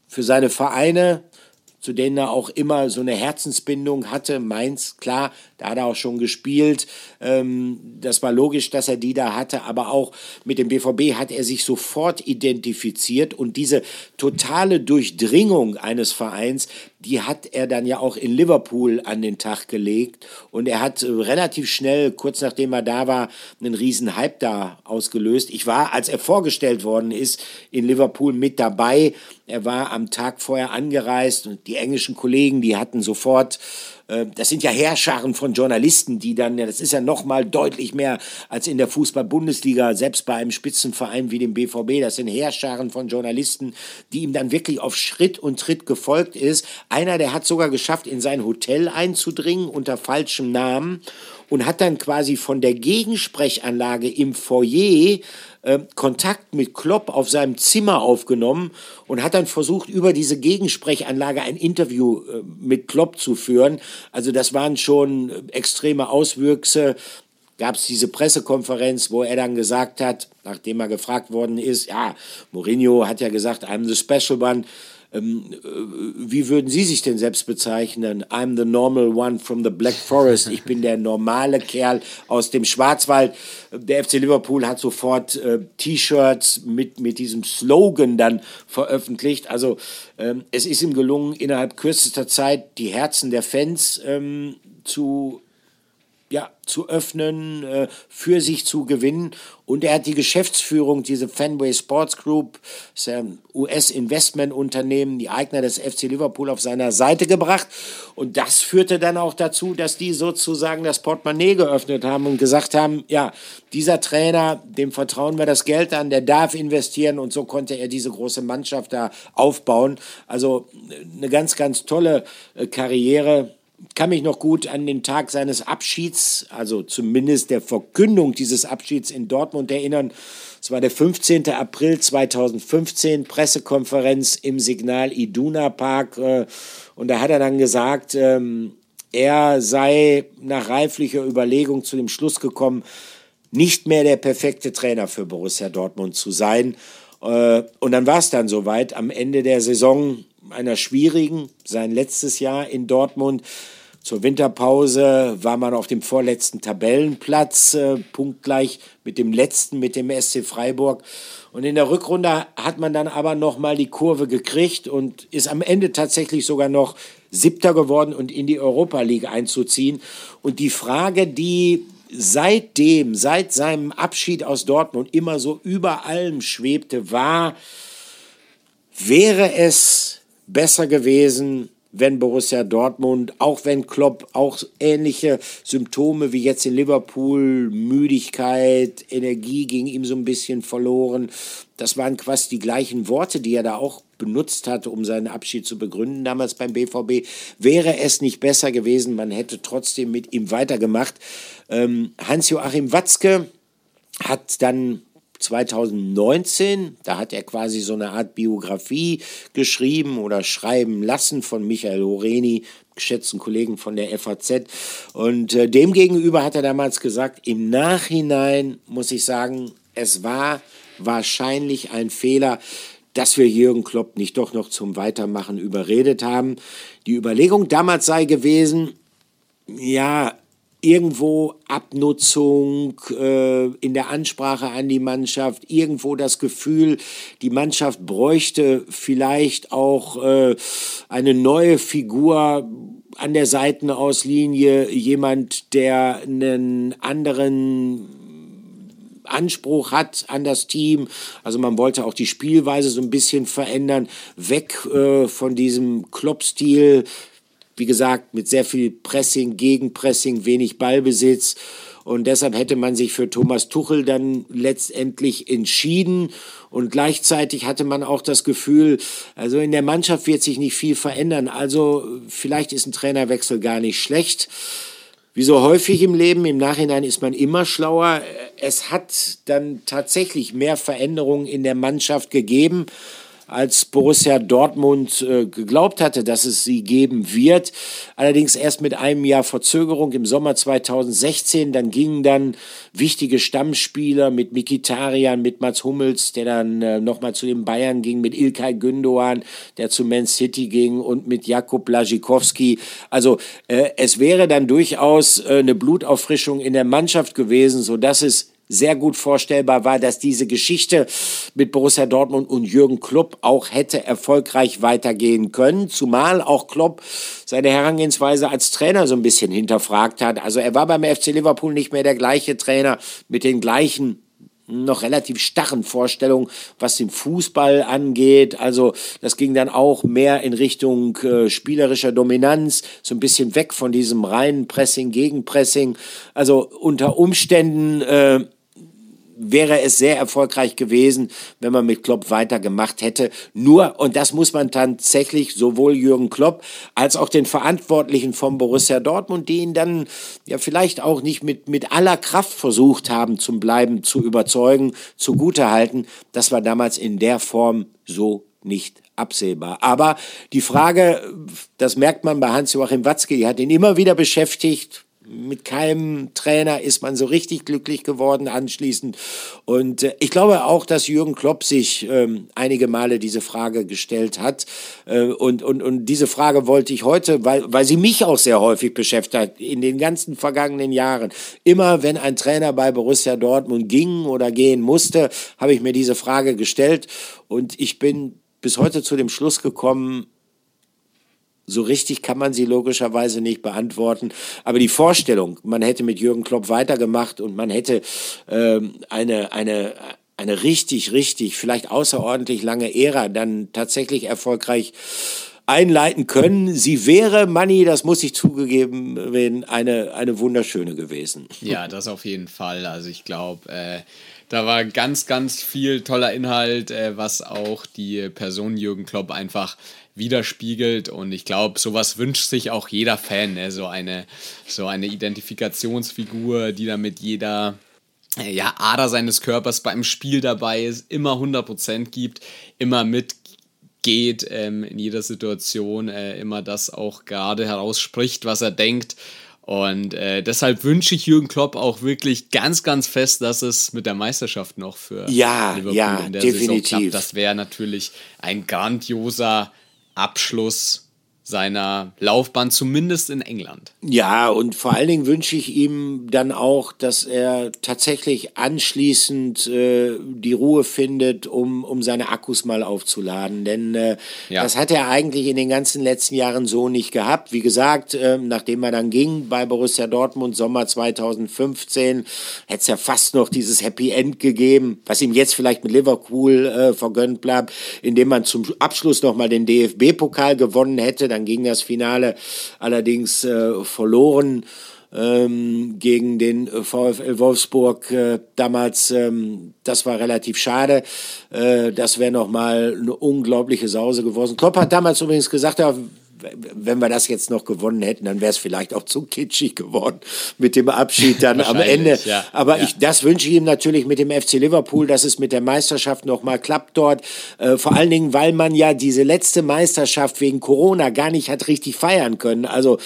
für seine Vereine, zu denen er auch immer so eine Herzensbindung hatte. Mainz, klar, da hat er auch schon gespielt. Ähm, das war logisch, dass er die da hatte, aber auch mit dem BVB hat er sich sofort identifiziert und diese totale Durchdringung eines Vereins, die hat er dann ja auch in Liverpool an den Tag gelegt und er hat äh, relativ schnell, kurz nachdem er da war, einen riesen Hype da ausgelöst. Ich war, als er vorgestellt worden ist, in Liverpool mit dabei. Er war am Tag vorher angereist und die englischen Kollegen, die hatten sofort das sind ja Herrscharen von Journalisten, die dann, das ist ja noch mal deutlich mehr als in der Fußball-Bundesliga, selbst bei einem Spitzenverein wie dem BVB, das sind Herrscharen von Journalisten, die ihm dann wirklich auf Schritt und Tritt gefolgt ist. Einer, der hat sogar geschafft, in sein Hotel einzudringen unter falschem Namen und hat dann quasi von der Gegensprechanlage im Foyer äh, Kontakt mit Klopp auf seinem Zimmer aufgenommen und hat dann versucht, über diese Gegensprechanlage ein Interview äh, mit Klopp zu führen. Also das waren schon äh, extreme Auswüchse. Gab es diese Pressekonferenz, wo er dann gesagt hat, nachdem er gefragt worden ist, ja, Mourinho hat ja gesagt, I'm the special one. Ähm, äh, wie würden Sie sich denn selbst bezeichnen? I'm the normal one from the Black Forest. Ich bin der normale Kerl aus dem Schwarzwald. Der FC Liverpool hat sofort äh, T-Shirts mit, mit diesem Slogan dann veröffentlicht. Also ähm, es ist ihm gelungen, innerhalb kürzester Zeit die Herzen der Fans ähm, zu ja, zu öffnen, äh, für sich zu gewinnen. Und er hat die Geschäftsführung, diese Fenway Sports Group, das ein US-Investmentunternehmen, die Eigner des FC Liverpool auf seiner Seite gebracht. Und das führte dann auch dazu, dass die sozusagen das Portemonnaie geöffnet haben und gesagt haben, ja, dieser Trainer, dem vertrauen wir das Geld an, der darf investieren. Und so konnte er diese große Mannschaft da aufbauen. Also eine ganz, ganz tolle äh, Karriere kann mich noch gut an den Tag seines Abschieds, also zumindest der Verkündung dieses Abschieds in Dortmund erinnern. Es war der 15. April 2015, Pressekonferenz im Signal Iduna Park. Äh, und da hat er dann gesagt, ähm, er sei nach reiflicher Überlegung zu dem Schluss gekommen, nicht mehr der perfekte Trainer für Borussia Dortmund zu sein. Äh, und dann war es dann soweit. Am Ende der Saison einer schwierigen, sein letztes Jahr in Dortmund. Zur Winterpause war man auf dem vorletzten Tabellenplatz, äh, punktgleich mit dem letzten, mit dem SC Freiburg. Und in der Rückrunde hat man dann aber nochmal die Kurve gekriegt und ist am Ende tatsächlich sogar noch Siebter geworden und in die Europa League einzuziehen. Und die Frage, die seitdem, seit seinem Abschied aus Dortmund immer so über allem schwebte, war, wäre es besser gewesen, wenn Borussia Dortmund, auch wenn Klopp auch ähnliche Symptome wie jetzt in Liverpool, Müdigkeit, Energie ging ihm so ein bisschen verloren. Das waren quasi die gleichen Worte, die er da auch benutzt hat, um seinen Abschied zu begründen, damals beim BVB. Wäre es nicht besser gewesen, man hätte trotzdem mit ihm weitergemacht. Ähm, Hans-Joachim Watzke hat dann 2019, da hat er quasi so eine Art Biografie geschrieben oder schreiben lassen von Michael Horeni, geschätzten Kollegen von der FAZ. Und äh, demgegenüber hat er damals gesagt, im Nachhinein muss ich sagen, es war wahrscheinlich ein Fehler, dass wir Jürgen Klopp nicht doch noch zum Weitermachen überredet haben. Die Überlegung damals sei gewesen, ja, irgendwo Abnutzung äh, in der Ansprache an die Mannschaft, irgendwo das Gefühl, die Mannschaft bräuchte vielleicht auch äh, eine neue Figur an der Seitenauslinie, jemand, der einen anderen Anspruch hat an das Team. Also man wollte auch die Spielweise so ein bisschen verändern, weg äh, von diesem Klopp-Stil, wie gesagt, mit sehr viel Pressing, Gegenpressing, wenig Ballbesitz. Und deshalb hätte man sich für Thomas Tuchel dann letztendlich entschieden. Und gleichzeitig hatte man auch das Gefühl, also in der Mannschaft wird sich nicht viel verändern. Also vielleicht ist ein Trainerwechsel gar nicht schlecht. Wie so häufig im Leben, im Nachhinein ist man immer schlauer. Es hat dann tatsächlich mehr Veränderungen in der Mannschaft gegeben als Borussia Dortmund äh, geglaubt hatte, dass es sie geben wird. Allerdings erst mit einem Jahr Verzögerung im Sommer 2016. Dann gingen dann wichtige Stammspieler mit Mikitarian, mit Mats Hummels, der dann äh, nochmal zu den Bayern ging, mit Ilkay Gündoğan, der zu Man City ging und mit Jakub Blazikowski. Also äh, es wäre dann durchaus äh, eine Blutauffrischung in der Mannschaft gewesen, so dass es sehr gut vorstellbar war, dass diese Geschichte mit Borussia Dortmund und Jürgen Klopp auch hätte erfolgreich weitergehen können, zumal auch Klopp seine Herangehensweise als Trainer so ein bisschen hinterfragt hat. Also er war beim FC Liverpool nicht mehr der gleiche Trainer mit den gleichen noch relativ starren Vorstellungen, was den Fußball angeht. Also das ging dann auch mehr in Richtung äh, spielerischer Dominanz, so ein bisschen weg von diesem reinen Pressing, Gegenpressing. Also unter Umständen äh, wäre es sehr erfolgreich gewesen, wenn man mit Klopp weitergemacht hätte. Nur, und das muss man tatsächlich sowohl Jürgen Klopp als auch den Verantwortlichen vom Borussia Dortmund, die ihn dann ja vielleicht auch nicht mit, mit aller Kraft versucht haben zum Bleiben zu überzeugen, zugutehalten. Das war damals in der Form so nicht absehbar. Aber die Frage, das merkt man bei Hans-Joachim Watzke, die hat ihn immer wieder beschäftigt, mit keinem Trainer ist man so richtig glücklich geworden anschließend. Und äh, ich glaube auch, dass Jürgen Klopp sich ähm, einige Male diese Frage gestellt hat. Äh, und, und, und diese Frage wollte ich heute, weil, weil sie mich auch sehr häufig beschäftigt hat, in den ganzen vergangenen Jahren. Immer wenn ein Trainer bei Borussia Dortmund ging oder gehen musste, habe ich mir diese Frage gestellt. Und ich bin bis heute zu dem Schluss gekommen, so richtig kann man sie logischerweise nicht beantworten. Aber die Vorstellung, man hätte mit Jürgen Klopp weitergemacht und man hätte ähm, eine, eine, eine richtig, richtig, vielleicht außerordentlich lange Ära dann tatsächlich erfolgreich einleiten können. Sie wäre, Manni, das muss ich zugegeben werden, eine, eine wunderschöne gewesen. Ja, das auf jeden Fall. Also ich glaube, äh, da war ganz, ganz viel toller Inhalt, äh, was auch die Person Jürgen Klopp einfach widerspiegelt. Und ich glaube, sowas wünscht sich auch jeder Fan, ne? so, eine, so eine Identifikationsfigur, die damit jeder äh, ja, Ader seines Körpers beim Spiel dabei ist, immer 100% gibt, immer mitgeht ähm, in jeder Situation, äh, immer das auch gerade herausspricht, was er denkt. Und äh, deshalb wünsche ich Jürgen Klopp auch wirklich ganz, ganz fest, dass es mit der Meisterschaft noch für ja, Liverpool ja, in der definitiv. Saison klappt. Das wäre natürlich ein grandioser Abschluss seiner Laufbahn, zumindest in England. Ja, und vor allen Dingen wünsche ich ihm dann auch, dass er tatsächlich anschließend äh, die Ruhe findet, um, um seine Akkus mal aufzuladen. Denn äh, ja. das hat er eigentlich in den ganzen letzten Jahren so nicht gehabt. Wie gesagt, äh, nachdem er dann ging bei Borussia Dortmund Sommer 2015, hätte es ja fast noch dieses Happy End gegeben, was ihm jetzt vielleicht mit Liverpool äh, vergönnt bleibt, indem man zum Abschluss nochmal den DFB-Pokal gewonnen hätte dann ging das Finale allerdings äh, verloren ähm, gegen den VfL Wolfsburg äh, damals. Ähm, das war relativ schade. Äh, das wäre nochmal eine unglaubliche Sause geworden. Klopp hat damals übrigens gesagt, ja, wenn wir das jetzt noch gewonnen hätten, dann wäre es vielleicht auch zu kitschig geworden mit dem Abschied dann am Ende. Ja, Aber ja. Ich, das wünsche ich ihm natürlich mit dem FC Liverpool, dass es mit der Meisterschaft noch mal klappt dort. Äh, vor allen Dingen, weil man ja diese letzte Meisterschaft wegen Corona gar nicht hat richtig feiern können. Also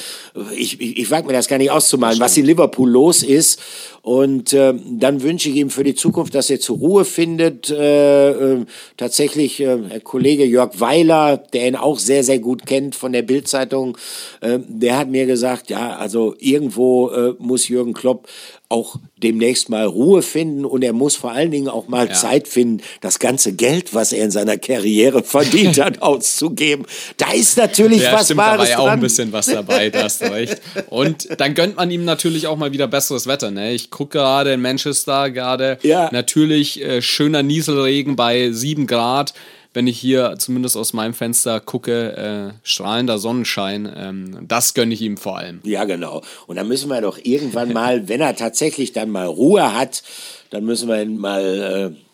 ich, ich, ich wage mir das gar nicht auszumalen, was in Liverpool los ist. Und äh, dann wünsche ich ihm für die Zukunft, dass er zur Ruhe findet. Äh, äh, tatsächlich, äh, Herr Kollege Jörg Weiler, der ihn auch sehr, sehr gut kennt von der Bildzeitung, äh, der hat mir gesagt, ja, also irgendwo äh, muss Jürgen Klopp auch demnächst mal Ruhe finden und er muss vor allen Dingen auch mal ja. Zeit finden, das ganze Geld, was er in seiner Karriere verdient hat, auszugeben. Da ist natürlich ja, was stimmt, Wahres da war ja auch ein bisschen was dabei, da hast du recht. Und dann gönnt man ihm natürlich auch mal wieder besseres Wetter. Ne? Ich gucke gerade in Manchester gerade ja. natürlich äh, schöner Nieselregen bei 7 Grad wenn ich hier zumindest aus meinem Fenster gucke, äh, strahlender Sonnenschein. Ähm, das gönne ich ihm vor allem. Ja, genau. Und dann müssen wir doch irgendwann mal, wenn er tatsächlich dann mal Ruhe hat, dann müssen wir ihn mal äh,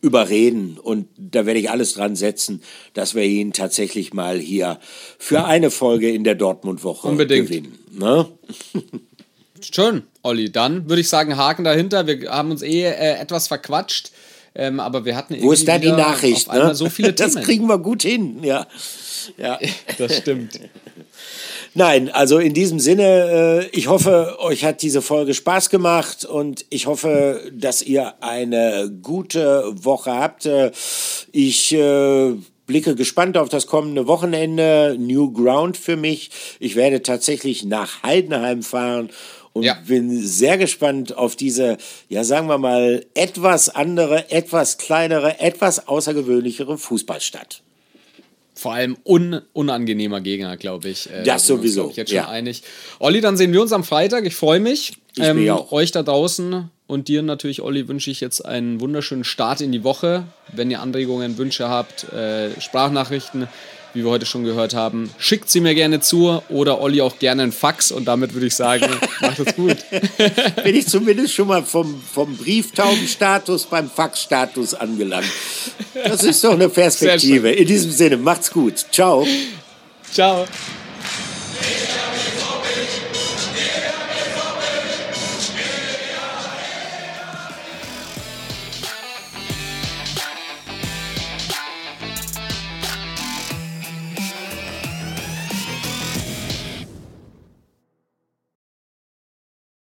überreden. Und da werde ich alles dran setzen, dass wir ihn tatsächlich mal hier für eine Folge in der Dortmund-Woche Unbedingt. gewinnen. Ne? Schön, Olli. Dann würde ich sagen, Haken dahinter. Wir haben uns eh äh, etwas verquatscht. Ähm, aber wir hatten Wo ist da die Nachricht? Ne? so viele das kriegen wir gut hin, ja. ja. Das stimmt. Nein, also in diesem Sinne, äh, ich hoffe, euch hat diese Folge Spaß gemacht und ich hoffe, dass ihr eine gute Woche habt. Äh, Ich äh, blicke gespannt auf das kommende Wochenende. New Ground für mich. Ich werde tatsächlich nach Heidenheim fahren und Ja. bin sehr gespannt auf diese, ja sagen wir mal, etwas andere, etwas kleinere, etwas außergewöhnlichere Fußballstadt. Vor allem un unangenehmer Gegner, glaube ich. Äh, Das uns, sowieso, glaub Ich jetzt schon ja. einig. Olli, dann sehen wir uns am Freitag. Ich freue mich. Ähm, Ich mich auch. Euch da draußen und dir natürlich, Olli, wünsche ich jetzt einen wunderschönen Start in die Woche. Wenn ihr Anregungen, Wünsche habt, äh, Sprachnachrichten, wie wir heute schon gehört haben, schickt sie mir gerne zu oder Olli auch gerne einen Fax und damit würde ich sagen, macht es gut. bin ich zumindest schon mal vom, vom Brieftaubenstatus beim Faxstatus angelangt. Das ist doch eine Perspektive. In diesem Sinne, macht's gut. Ciao. Ciao.